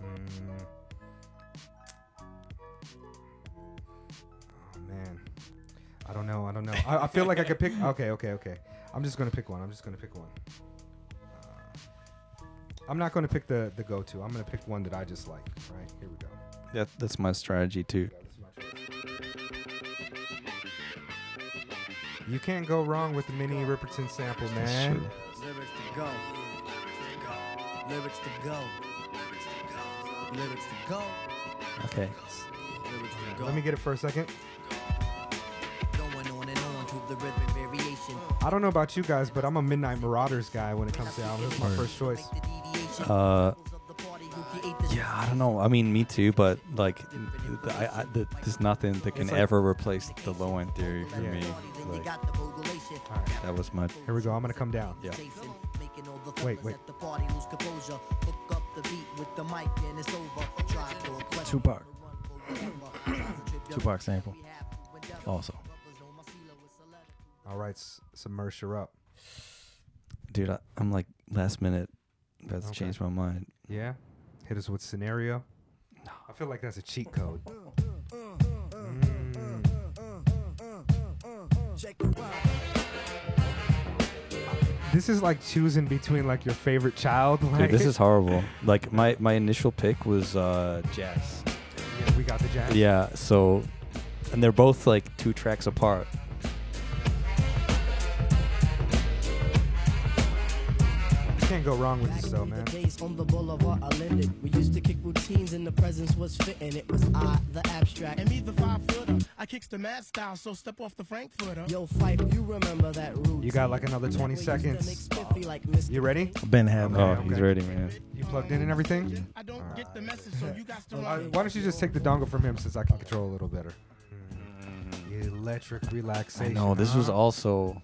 Mm. I don't know. I don't know. I, I feel like I could pick. Okay, okay, okay. I'm just gonna pick one. I'm just gonna pick one. Uh, I'm not gonna pick the the go-to. I'm gonna pick one that I just like. Right here we go. That, that's my strategy too. This is my choice. You can't go wrong with the Minnie Riperton sample, man. true. Lyrics to go. Lyrics to go. Lyrics to go. Okay. Lyrics to go. Let me get it for a second. The rhythmic variation. I don't know about you guys, but I'm a Midnight Marauders guy when it comes to albums. That's my first choice. Uh, yeah, I don't know. I mean, me too, but like, th- I, I, th- there's nothing that can It's like- ever replace the low end theory for Yeah. me. Like, All right, that was my. here we go. I'm gonna come down. Yeah. Wait, wait. Tupac. Tupac sample. Also. All right, s- submerge her up. Dude, I, I'm like last minute about to Okay. change my mind. Yeah. Hit us with scenario. I feel like that's a cheat code. Mm. This is like choosing between like your favorite child. Like, Dude, this is horrible. Like my my initial pick was uh jazz. Yeah, we got the jazz. Yeah, so and they're both like two tracks apart. Can't go wrong with this though, man. The days on the boulevard are ended. We used to kick routines and the presence was fitting. It was I, the abstract. And me, the five footer. I kicks the mad style, so step off the Frankfurter. Yo, Phife, you remember that route. You got like another 20 seconds. You ready? Ben had Okay, Oh, okay. he's ready, man. You plugged in and everything? I don't get the message, so you got to Uh, run. why don't you just take the dongle from him since I can control a little better? Electric I relaxation. know this was also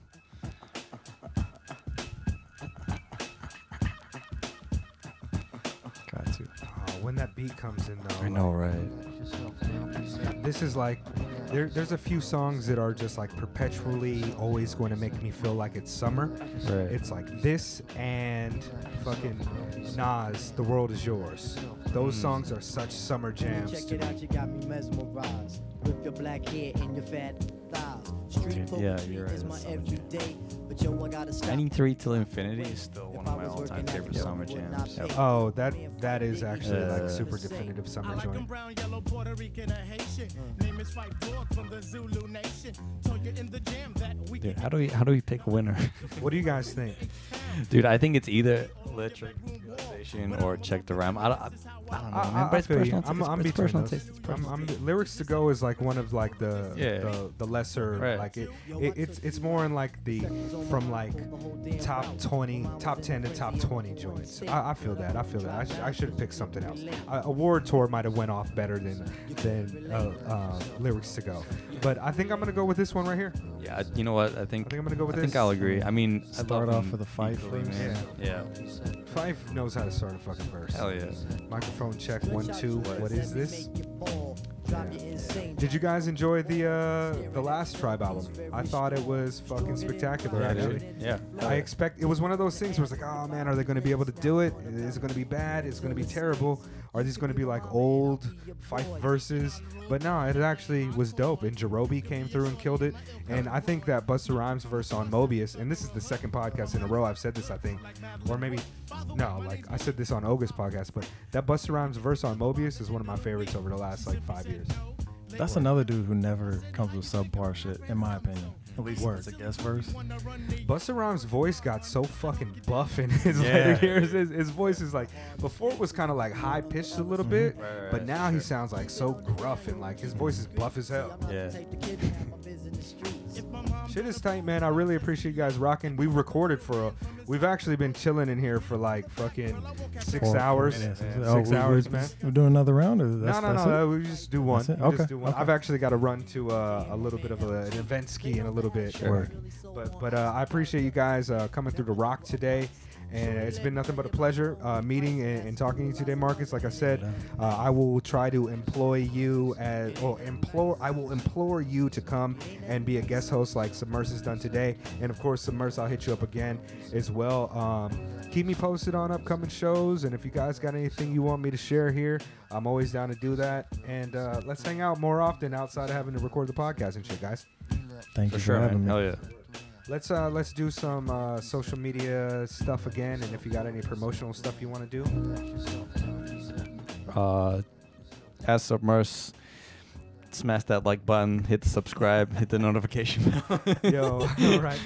Got. Oh, when that beat comes in though. I know, like, right? This is like there, there's a few songs that are just like perpetually always going to make me feel like it's summer. Right. It's like this and fucking Nas, "The World Is Yours." Those Mm. songs are such summer jams. Check it out, you got me mesmerized. With your black hair and your fat thighs. Street Dude, yeah, you're right, is my everyday. But yo, I gotta stop. 93 till infinity is still one of my all-time favorite summer jams. Oh, that that is actually like Uh, super definitive I summer like 'em joint. brown, yellow, Puerto Rican, or Haitian. Name is Phife Dawg from the Zulu Nation. Told you in the jam that we Dude, how do we how do we pick a winner? What do you guys think? Dude, I think it's either electric relaxation or check the rhyme. I don't, I, I don't know, I, man. I, but I it's feel you. personal I'm, taste. I'm it's between personal those. taste. It's I'm. I'm, lyrics to go is like one of like the Yeah. the, the lesser Right. like it, it, it's it's more in like the from like top 20 top 10 to top 20 joints i, I feel that i feel that i, sh- I should have picked something else uh, award tour might have went off better than than uh, uh, lyrics to go but i think i'm gonna go with this one right here Yeah, I- you know what? I think I think I'm gonna go with I think this. I'll agree. I mean, I Start love off with a fight equally, first. man. Yeah. Phife knows how to start a fucking verse Hell yeah. microphone check one two what is this Drive you insane. did you guys enjoy the uh the last tribe album i thought it was fucking spectacular Yeah, actually dude. Yeah. I expect it was one of those things where it's like, oh man, are they going to be able to do it? Is it going to be bad? Is it going to be terrible? Are these going to be like old Phife verses? But no, it actually was dope. And Jarobi came through and killed it. And I think that Busta Rhymes verse on Mobius, and this is the second podcast in a row I've said this, I think, or maybe no, like I said this on Oga's podcast, but that Busta Rhymes verse on Mobius is one of my favorites over the last like five years. That's another dude who never comes with subpar shit, in my opinion. At least Word. it's a guest verse. Busta Rhymes' voice got so fucking buff in his Yeah. later years. His, his voice is like before it was kind of like high pitched a little mm-hmm. bit, Right, right, but right, now he sounds like so gruff and like his voice is buff as hell. Yeah. Shit is tight, man. I really appreciate you guys rocking. We recorded for a. We've actually been chilling in here for like fucking six Four- hours. minutes. Six Oh, we- hours, we- man. We're doing another round, or that's, no, no, that's no. it? We just do one. That's it? We just Okay, do one. okay. I've actually got to run to uh, a little bit of a, an event ski in a little bit. Word. But but uh, I appreciate you guys uh, coming through the rock today. And it's been nothing but a pleasure uh, meeting and, and talking to you today, Marcus. Like I said, uh, I will try to employ you as, or implore, I will implore you to come and be a guest host like Submerse has done today. And of course, Submerse, I'll hit you up again as well. Um, keep me posted on upcoming shows. And if you guys got anything you want me to share here, I'm always down to do that. And uh, let's hang out more often outside of having to record the podcast and shit, guys. Thank For you sure, for having man. me. Hell yeah. Let's uh let's do some uh, social media stuff again, and if you got any promotional stuff you want to do, Uh, as Submerse, smash that like button, hit the subscribe, hit the notification bell. yo, all right.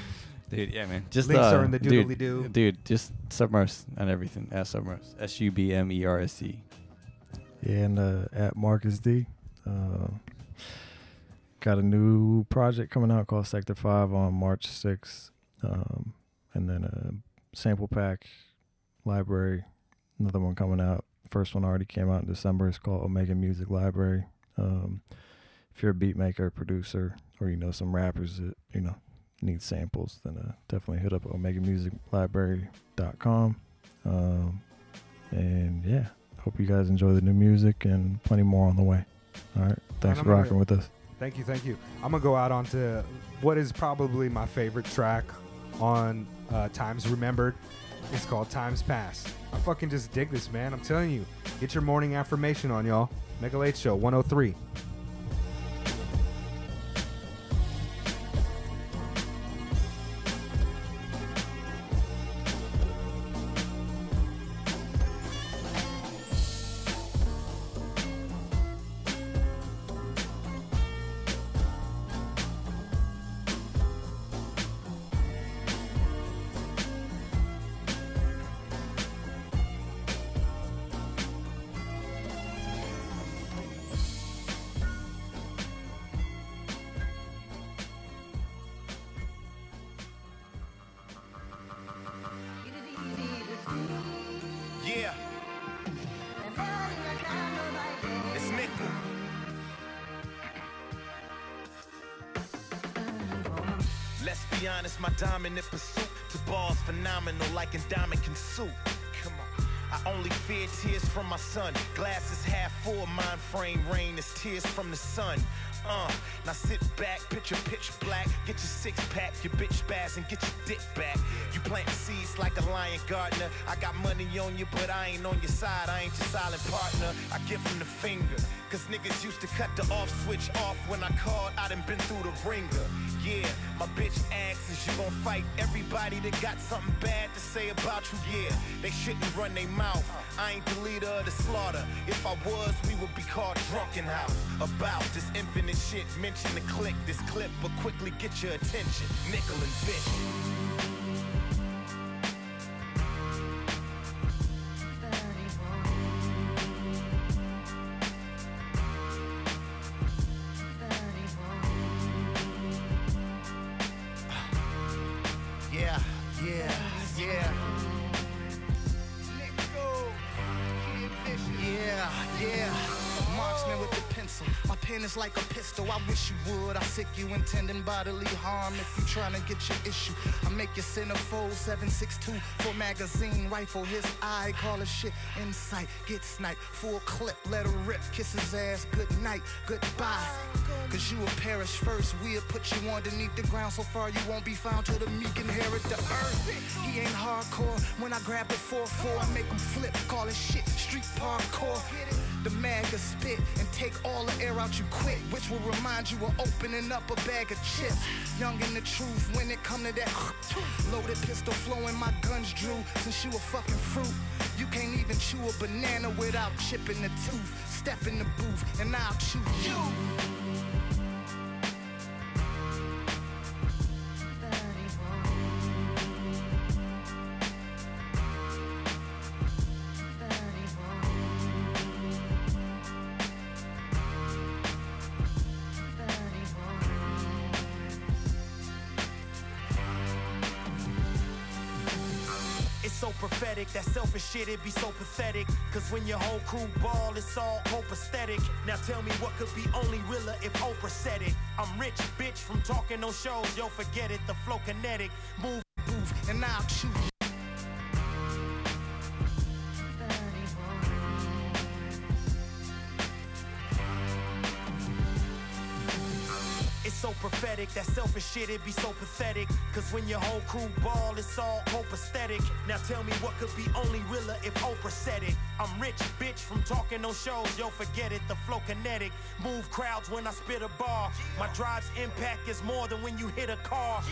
Dude, yeah, man. Just Links uh, are in the dude, doodly-doo. Dude, just Submerse and everything. As Submerse. S U B M E R S E. Yeah, and uh, at Marcus D. Uh, got a new project coming out called Sector 5 on March 6th. Um, and then a sample pack library, another one coming out. First one already came out in December. It's called Omega Music Library. Um, if you're a beat maker, producer, or you know some rappers that, you know, need samples, then uh, definitely hit up omegamusiclibrary.com. Um, and yeah, hope you guys enjoy the new music and plenty more on the way. All right. Thanks for rocking with us. Thank you, thank you. I'm gonna go out onto what is probably my favorite track on uh, Times Remembered. It's called Times Past. I fucking just dig this, man. I'm telling you. Get your morning affirmation on, y'all. Mega Late Show 103. Trying to get your issue. I make you centerfold 762 for magazine rifle. His eye call his shit insight. Get sniped. Full clip. Let her rip. Kiss his ass. Good night. Goodbye. Cause you will perish first. We'll put you underneath the ground so far you won't be found till the meek inherit the earth. He ain't hardcore. When I grab the 4-4, I make him flip. Call his shit street parkour. The mag will spit and take all the air out you quick, which will remind you of opening up a bag of chips. Young in the truth when it come to that loaded pistol flowing, my guns drew since you a fucking fruit. You can't even chew a banana without chipping the tooth. Step in the booth and I'll chew you. Cause when your whole crew ball, it's all hope aesthetic. Now tell me what could be only realer if Oprah said it. I'm rich, bitch, from talking on shows, yo, forget it. The flow kinetic, move, booth and I'll chew that selfish shit, it be so pathetic. Cause when your whole crew ball, it's all hope aesthetic. Now tell me what could be only realer if Oprah said it. I'm rich, bitch, from talking on shows, yo, forget it. The flow kinetic, move crowds when I spit a bar. My drive's impact is more than when you hit a car.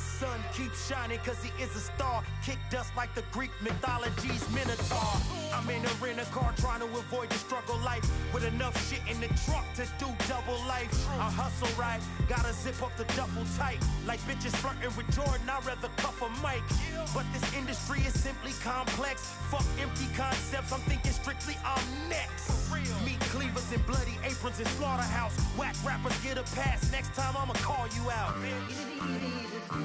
Sun keeps shining cause he is a star. Kick dust like the Greek mythology's Minotaur. I'm in a rental car trying to avoid the struggle life. With enough shit in the trunk to do double life. I hustle right, gotta zip up the duffel tight. Like bitches flirting with Jordan, I'd rather cuff a mic. But this industry is simply complex. Fuck empty concepts, I'm thinking strictly I'm next. Meat cleavers and bloody aprons in slaughterhouse. Whack rappers get a pass. Next time I'ma call you out.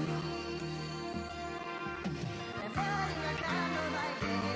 I'm I.